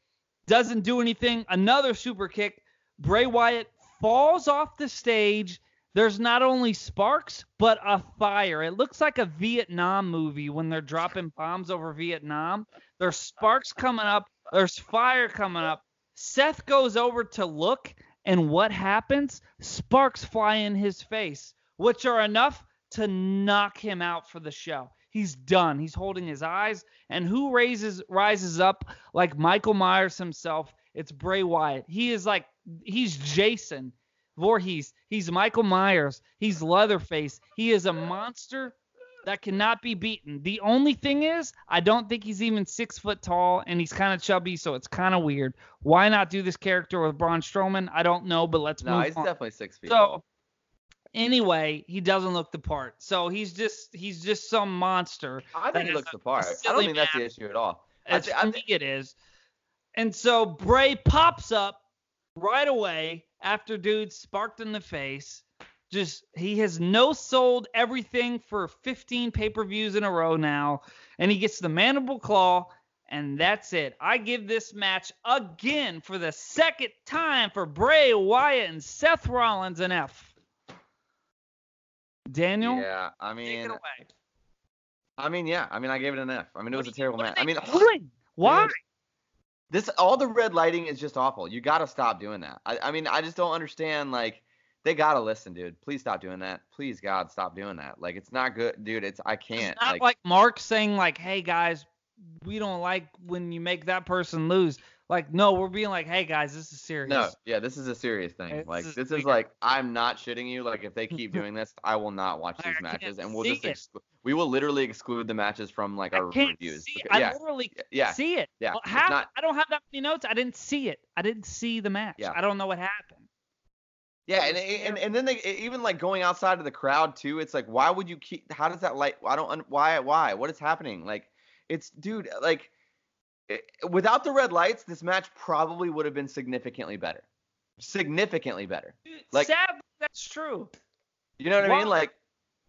doesn't do anything. Another super kick. Bray Wyatt falls off the stage. There's not only sparks, but a fire. It looks like a Vietnam movie when they're dropping bombs over Vietnam. There's sparks coming up. There's fire coming up. Seth goes over to look, and what happens? Sparks fly in his face, which are enough to knock him out for the show. He's done. He's holding his eyes. And who raises rises up like Michael Myers himself? It's Bray Wyatt. He is like he's Jason Voorhees. He's Michael Myers. He's Leatherface. He is a monster that cannot be beaten. The only thing is, I don't think he's even six foot tall, and he's kind of chubby, so it's kind of weird. Why not do this character with Braun Strowman? I don't know, but let's No, move he's on. definitely six feet. So tall. Anyway, he doesn't look the part. So he's just he's just some monster. I think he looks the part. I don't think that's the issue at all. I As for I me, thi- it is. And so Bray pops up right away after dude sparked in the face. Just he has no sold everything for 15 pay-per-views in a row now, and he gets the mandible claw, and that's it. I give this match again for the second time for Bray Wyatt and Seth Rollins an F. Daniel, yeah, I take it mean, away. I mean, yeah, I mean, I gave it an F. I mean, it What was a terrible what match. I mean, they doing? why? This all the red lighting is just awful. You got to stop doing that. I, I mean, I just don't understand. Like, they gotta listen, dude. Please stop doing that. Please, God, stop doing that. Like, it's not good, dude. It's I can't. It's not like, Mark saying like, "Hey guys, we don't like when you make that person lose." Like, no, we're being like, "Hey guys, this is serious." No, yeah, this is a serious thing. This like this is like I'm not shitting you. Like if they keep doing this, I will not watch these can't matches, and we'll just we will literally exclude the matches from like our I can't reviews. see. because- I yeah, literally yeah, see it. yeah. Well, half- not- I don't have that many notes. I didn't see it. I didn't see the match. Yeah. I don't know what happened. yeah, and, and and then they even like going outside of the crowd too. It's like why would you keep? How does that like? I don't. Why? Why? What is happening? Like it's dude. Like without the red lights, this match probably would have been significantly better. Significantly better. Like- Sadly, that's true. You know what I mean? Like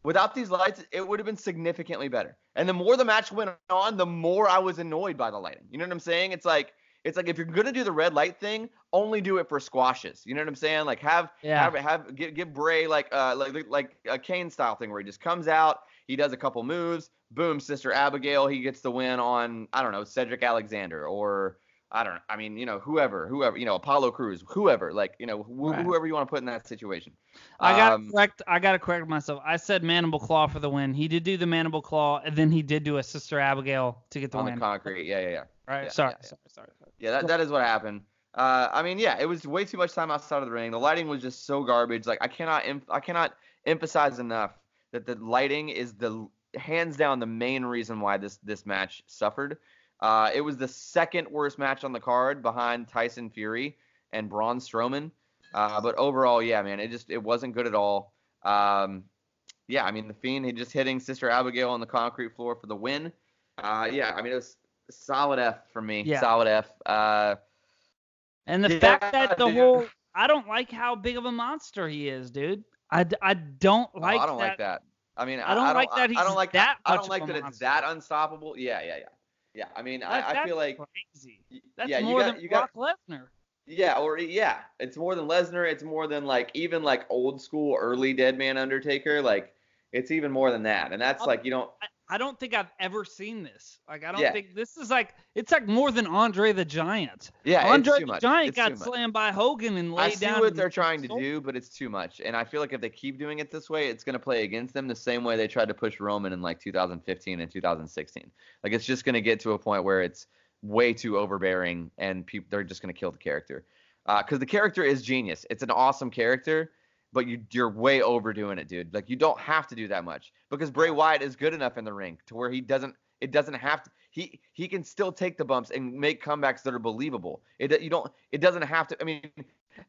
without these lights, it would have been significantly better. And the more the match went on, the more I was annoyed by the lighting. You know what I'm saying? It's like it's like if you're gonna do the red light thing, only do it for squashes. You know what I'm saying? Like have Yeah. have have give, give Bray like uh like like a Kane style thing where he just comes out, he does a couple moves, boom, Sister Abigail, he gets the win on I don't know Cedric Alexander or I don't know. I mean, you know, whoever, whoever, you know, Apollo Crews, whoever, like, you know, wh- Right. whoever you want to put in that situation. I gotta Um, correct. I gotta correct myself. I said mandible claw for the win. He did do the mandible claw, and then he did do a Sister Abigail to get the on win. On the concrete. Yeah, yeah, yeah. right. yeah, sorry, yeah, yeah. sorry. Sorry. Sorry. Yeah, that, that is what happened. Uh, I mean, yeah, it was way too much time outside of the ring. The lighting was just so garbage. Like I cannot, em- I cannot emphasize enough that the lighting is the hands down the main reason why this this match suffered. Uh, it was the second worst match on the card behind Tyson Fury and Braun Strowman. Uh, but overall, yeah, man, it just it wasn't good at all. Um, yeah, I mean, the Fiend he just hitting Sister Abigail on the concrete floor for the win. Uh, yeah, I mean, it was solid F for me. Yeah. Solid F. Uh, And the Yeah, fact that the dude. whole I don't like how big of a monster he is, dude. I, I don't oh, like I don't that. like that. I mean, I don't like that I don't like that I don't like that it's that unstoppable. Yeah, yeah, yeah. Yeah, I mean, That- I, I feel like crazy. That's yeah, more you got, than you got Brock Lesnar. Yeah, or yeah, it's more than Lesnar. It's more than like even like old school early Dead Man Undertaker. Like it's even more than that, and that's Oh, like you don't. I don't think I've ever seen this. Like I don't Yeah. think this is like it's like more than Andre the Giant. Yeah, Andre it's too the much. Giant It's got slammed by Hogan and laid down. I see down. what they're trying to do, but it's too much. And I feel like if they keep doing it this way, it's going to play against them the same way they tried to push Roman in like 2015 and 2016. Like it's just going to get to a point where it's way too overbearing, and people they're just going to kill the character. Uh, because the character is genius. It's an awesome character, but you you're way overdoing it, dude. Like you don't have to do that much because Bray Wyatt is good enough in the ring to where he doesn't. It doesn't have to. He he can still take the bumps and make comebacks that are believable. It you don't. It doesn't have to. I mean,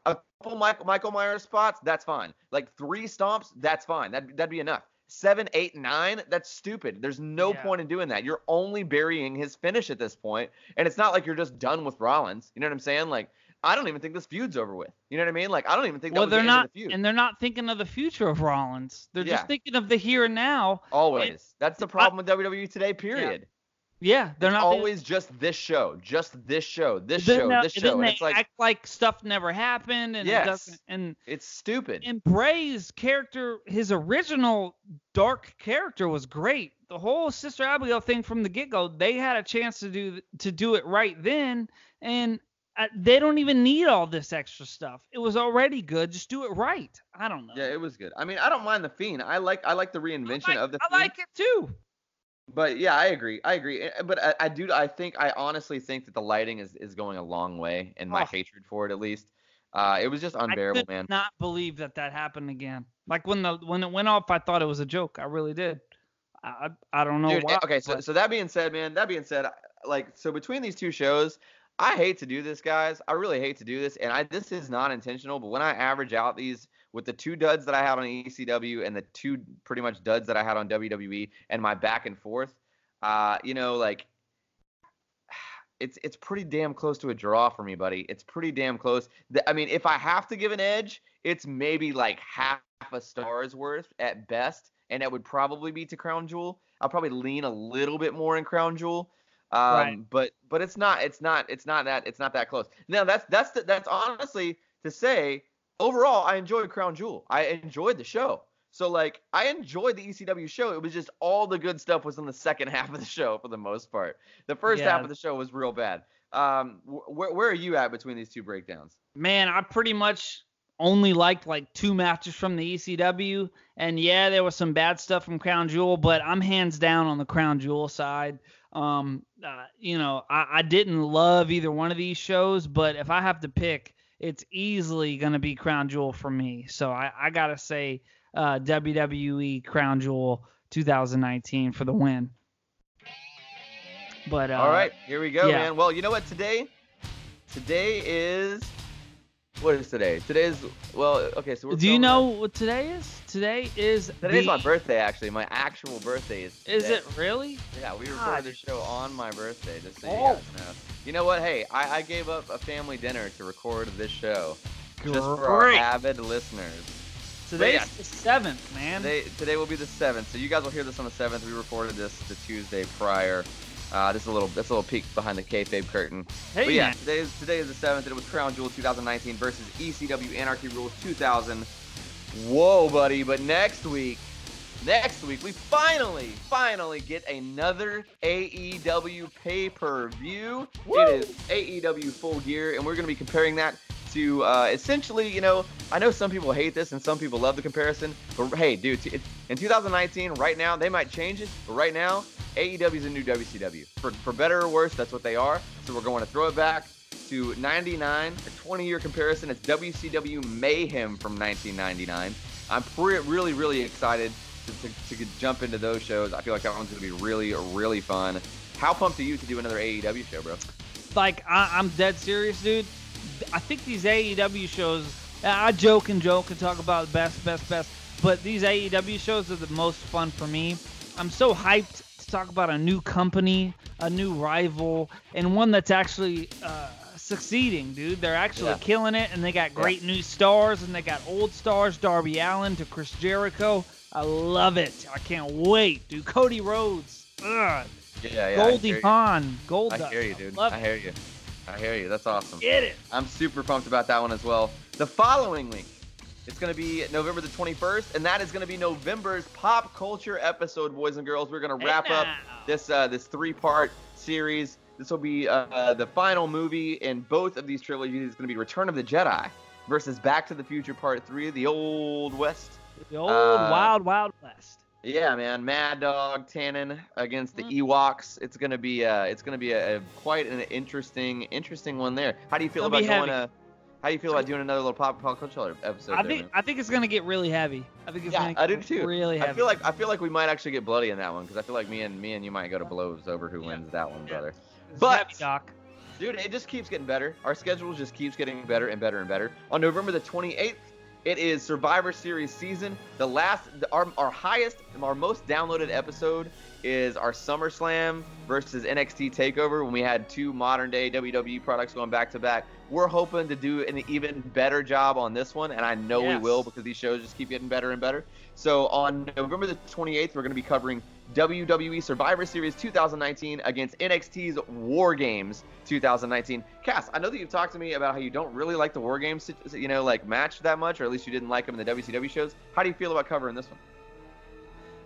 a couple Michael Michael Myers spots, that's fine. Like three stomps, that's fine. That that'd be enough. Seven, eight, nine, that's stupid. There's no Yeah. point in doing that. You're only burying his finish at this point, and it's not like you're just done with Rollins. You know what I'm saying? Like I don't even think this feud's over with. You know what I mean? Like I don't even think that Well, was they're not, the feud. and they're not thinking of the future of Rollins. They're Yeah. just thinking of the here and now. always. that's the I- problem with WWE today. Period. Yeah, they're it's not always just this show, just this show, this show, they- this show, and they it's like act like stuff never happened, and Yes. it doesn't. And it's stupid. and Bray's character, his original dark character was great. The whole Sister Abigail thing from the get go, they had a chance to do to do it right then, and uh, they don't even need all this extra stuff. It was already good. Just do it right. I don't know. Yeah, it was good. I mean, I don't mind the fiend. I like I like the reinvention like, of the I fiend. like it too. But yeah, I agree. I agree. Eh, But I, I do. I think. I honestly think that the lighting is, is going a long way, in my Oh. hatred for it, at least. Uh, it was just unbearable, I could man. not believe that that happened again. Like when the when it went off, I thought it was a joke. I really did. I I don't know Dude, why. eh, okay. So but- so that being said, man. That being said, like so between these two shows, I hate to do this, guys. I really hate to do this, and I this is not intentional. But when I average out these with the two duds that I had on ECW and the two pretty much duds that I had on WWE, and my back and forth, uh, you know, like it's it's pretty damn close to a draw for me, buddy. It's pretty damn close. I mean, if I have to give an edge, it's maybe like half a star's worth at best, and that would probably be to Crown Jewel. I'll probably lean a little bit more in Crown Jewel. Um, Right. but but it's not it's not it's not that it's not that close. Now that's that's the, that's honestly to say overall I enjoyed Crown Jewel. I enjoyed the show. So like I enjoyed the ECW show. It was just all the good stuff was in the second half of the show for the most part. The first Yeah. half of the show was real bad. Um, wh- where where are you at between these two breakdowns? man, I pretty much only liked like two matches from the ECW, and yeah, there was some bad stuff from Crown Jewel, but I'm hands down on the Crown Jewel side. Um, uh, you know, I, I didn't love either one of these shows, but if I have to pick, it's easily gonna be Crown Jewel for me. So I, I gotta say, uh, WWE Crown Jewel 2019 for the win. But uh, All right, here we go, yeah. man. Well, you know what? Today, today is what is today? Today is well, okay. So we're Do you know it. what today is? Today is Today's the, my birthday, actually. My actual birthday is. Is it really? Yeah, we recorded the show on my birthday, just so you Oh. guys know. You know what? Hey, I, I gave up a family dinner to record this show, Great. just for our avid listeners. Today's yeah. the seventh, man. Today, today will be the seventh, so you guys will hear this on the seventh. We recorded this the Tuesday prior. Uh, this is a little, that's a little peek behind the kayfabe curtain. hey, but yeah, man. today is today is the seventh, and it was Crown Jewel 2019 versus ECW Anarchy Rulz 2000. Whoa, buddy! But next week, next week we finally, finally get another AEW pay-per-view. It is AEW Full Gear, and we're gonna be comparing that to uh, essentially, you know, I know some people hate this and some people love the comparison, but hey, dude, t- in 2019, right now they might change it, but right now AEW is a new WCW. For, for better or worse, that's what they are. So we're going to throw it back to 99, a 20 year comparison. It's WCW Mayhem from 1999. I'm pre- really, really excited to, to, to jump into those shows. I feel like that one's going to be really, really fun. How pumped are you to do another AEW show, bro? Like, I, I'm dead serious, dude. I think these AEW shows, I joke and joke and talk about the best, best, best, but these AEW shows are the most fun for me. I'm so hyped to talk about a new company, a new rival, and one that's actually uh, succeeding, dude. They're actually Yeah. killing it, and they got great new stars, and they got old stars, Darby Allin to Chris Jericho. I love it. I can't wait, dude. Cody Rhodes. Ugh. Yeah, yeah. Goldie. Hawn. Gold. I hear you, dude. Love I hear you. I hear you. That's awesome. Get it. I'm super pumped about that one as well. The following week, It's going to be November the 21st, and that is going to be November's pop culture episode, boys and girls. We're going to wrap up this uh, this three part series. This will be uh, the final movie in both of these trilogies. It's going to be Return of the Jedi versus Back to the Future Part Three, the Old West. The old uh, Wild Wild West. Yeah, man, Mad Dog Tannen against the Mm. Ewoks. It's gonna be uh, it's gonna be a, a quite an interesting interesting one there. How do you feel It'll about going heavy. How do you feel about doing another little pop pop culture episode? I there, think man? I think it's gonna get really heavy. I think it's Yeah, gonna I do get too. really heavy. I feel like I feel like we might actually get bloody in that one because I feel like me and me and you might go to blows over who Yeah. wins that one, brother. It's but- Doc. Dude, it just keeps getting better. Our schedule just keeps getting better and better and better. On November the 28th, it is Survivor Series season. The last, the, our, our highest, our most downloaded episode is our SummerSlam versus NXT Takeover when we had two modern day WWE products going back to back. We're hoping to do an even better job on this one, and I know we will because these shows just keep getting better and better. So on November the 28th, we're going to be covering WWE Survivor Series 2019 against NXT's War Games 2019. Cass, I know that you've talked to me about how you don't really like the War Games, you know, like match that much, or at least you didn't like them in the WCW shows. How do you feel about covering this one?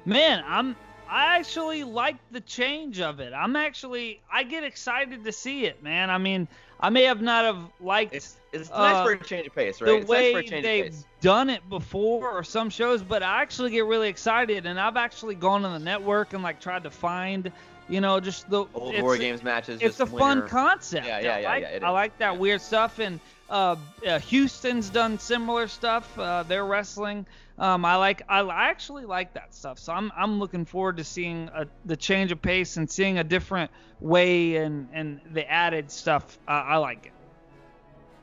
Man, I'm I actually like the change of it. I'm actually I get excited to see it, man. I mean, I may have not have liked It's it's nice Uh, for a change of pace, right? the it's nice for way a change they've pace. done it before or some shows, but I actually get really excited and I've actually gone on the network and like tried to find, you know, just the Old War Games matches. It's a just fun concept. Yeah, yeah, I yeah, like, yeah, I like that weird stuff and uh, uh, Houston's done similar stuff. Uh, they're wrestling. Um, I like. I, actually like that stuff. So I'm I'm looking forward to seeing a, the change of pace and seeing a different way and and the added stuff. Uh, I like it.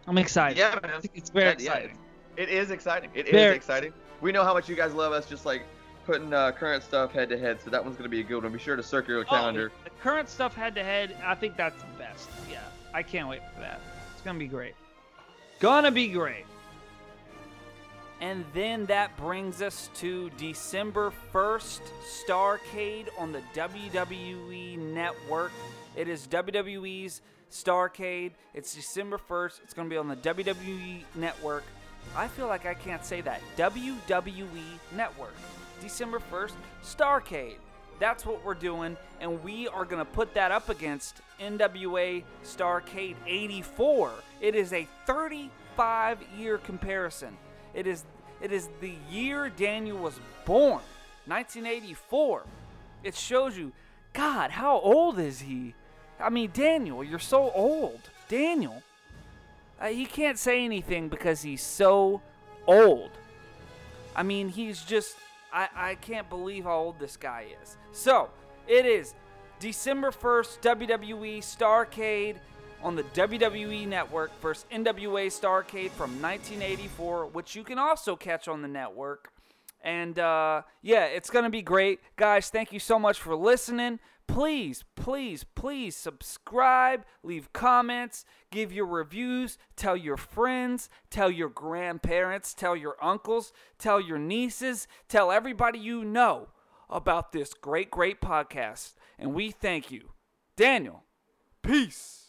I'm excited. Yeah, man. It's very yeah, exciting. It is exciting. It is Very exciting. We know how much you guys love us, just like putting uh, current stuff head to head. So that one's gonna be a good one. Be sure to circle your Oh, calendar. the current stuff head to head, I think that's the best. Yeah, I can't wait for that. It's gonna be great. Gonna be great. And then that brings us to December 1st, Starcade on the WWE Network. It is WWE's Starcade. It's December 1st. It's going to be on the WWE Network. I feel like I can't say that. WWE Network. December 1st, Starcade. That's what we're doing, and we are going to put that up against NWA Starcade 84. It is a 35 year comparison. It is it is the year Daniel was born, 1984. It shows you, God, how old is he? I mean, Daniel, you're so old. Daniel. Uh, he can't say anything because he's so old. I mean, he's just. I, I can't believe how old this guy is. So, it is December 1st, WWE Starcade on the WWE Network versus NWA Starcade from 1984, which you can also catch on the network. And uh, yeah, it's going to be great. Guys, thank you so much for listening. Please, please, please subscribe, leave comments, give your reviews, tell your friends, tell your grandparents, tell your uncles, tell your nieces, tell everybody you know about this great, great podcast. And we thank you. Daniel, peace.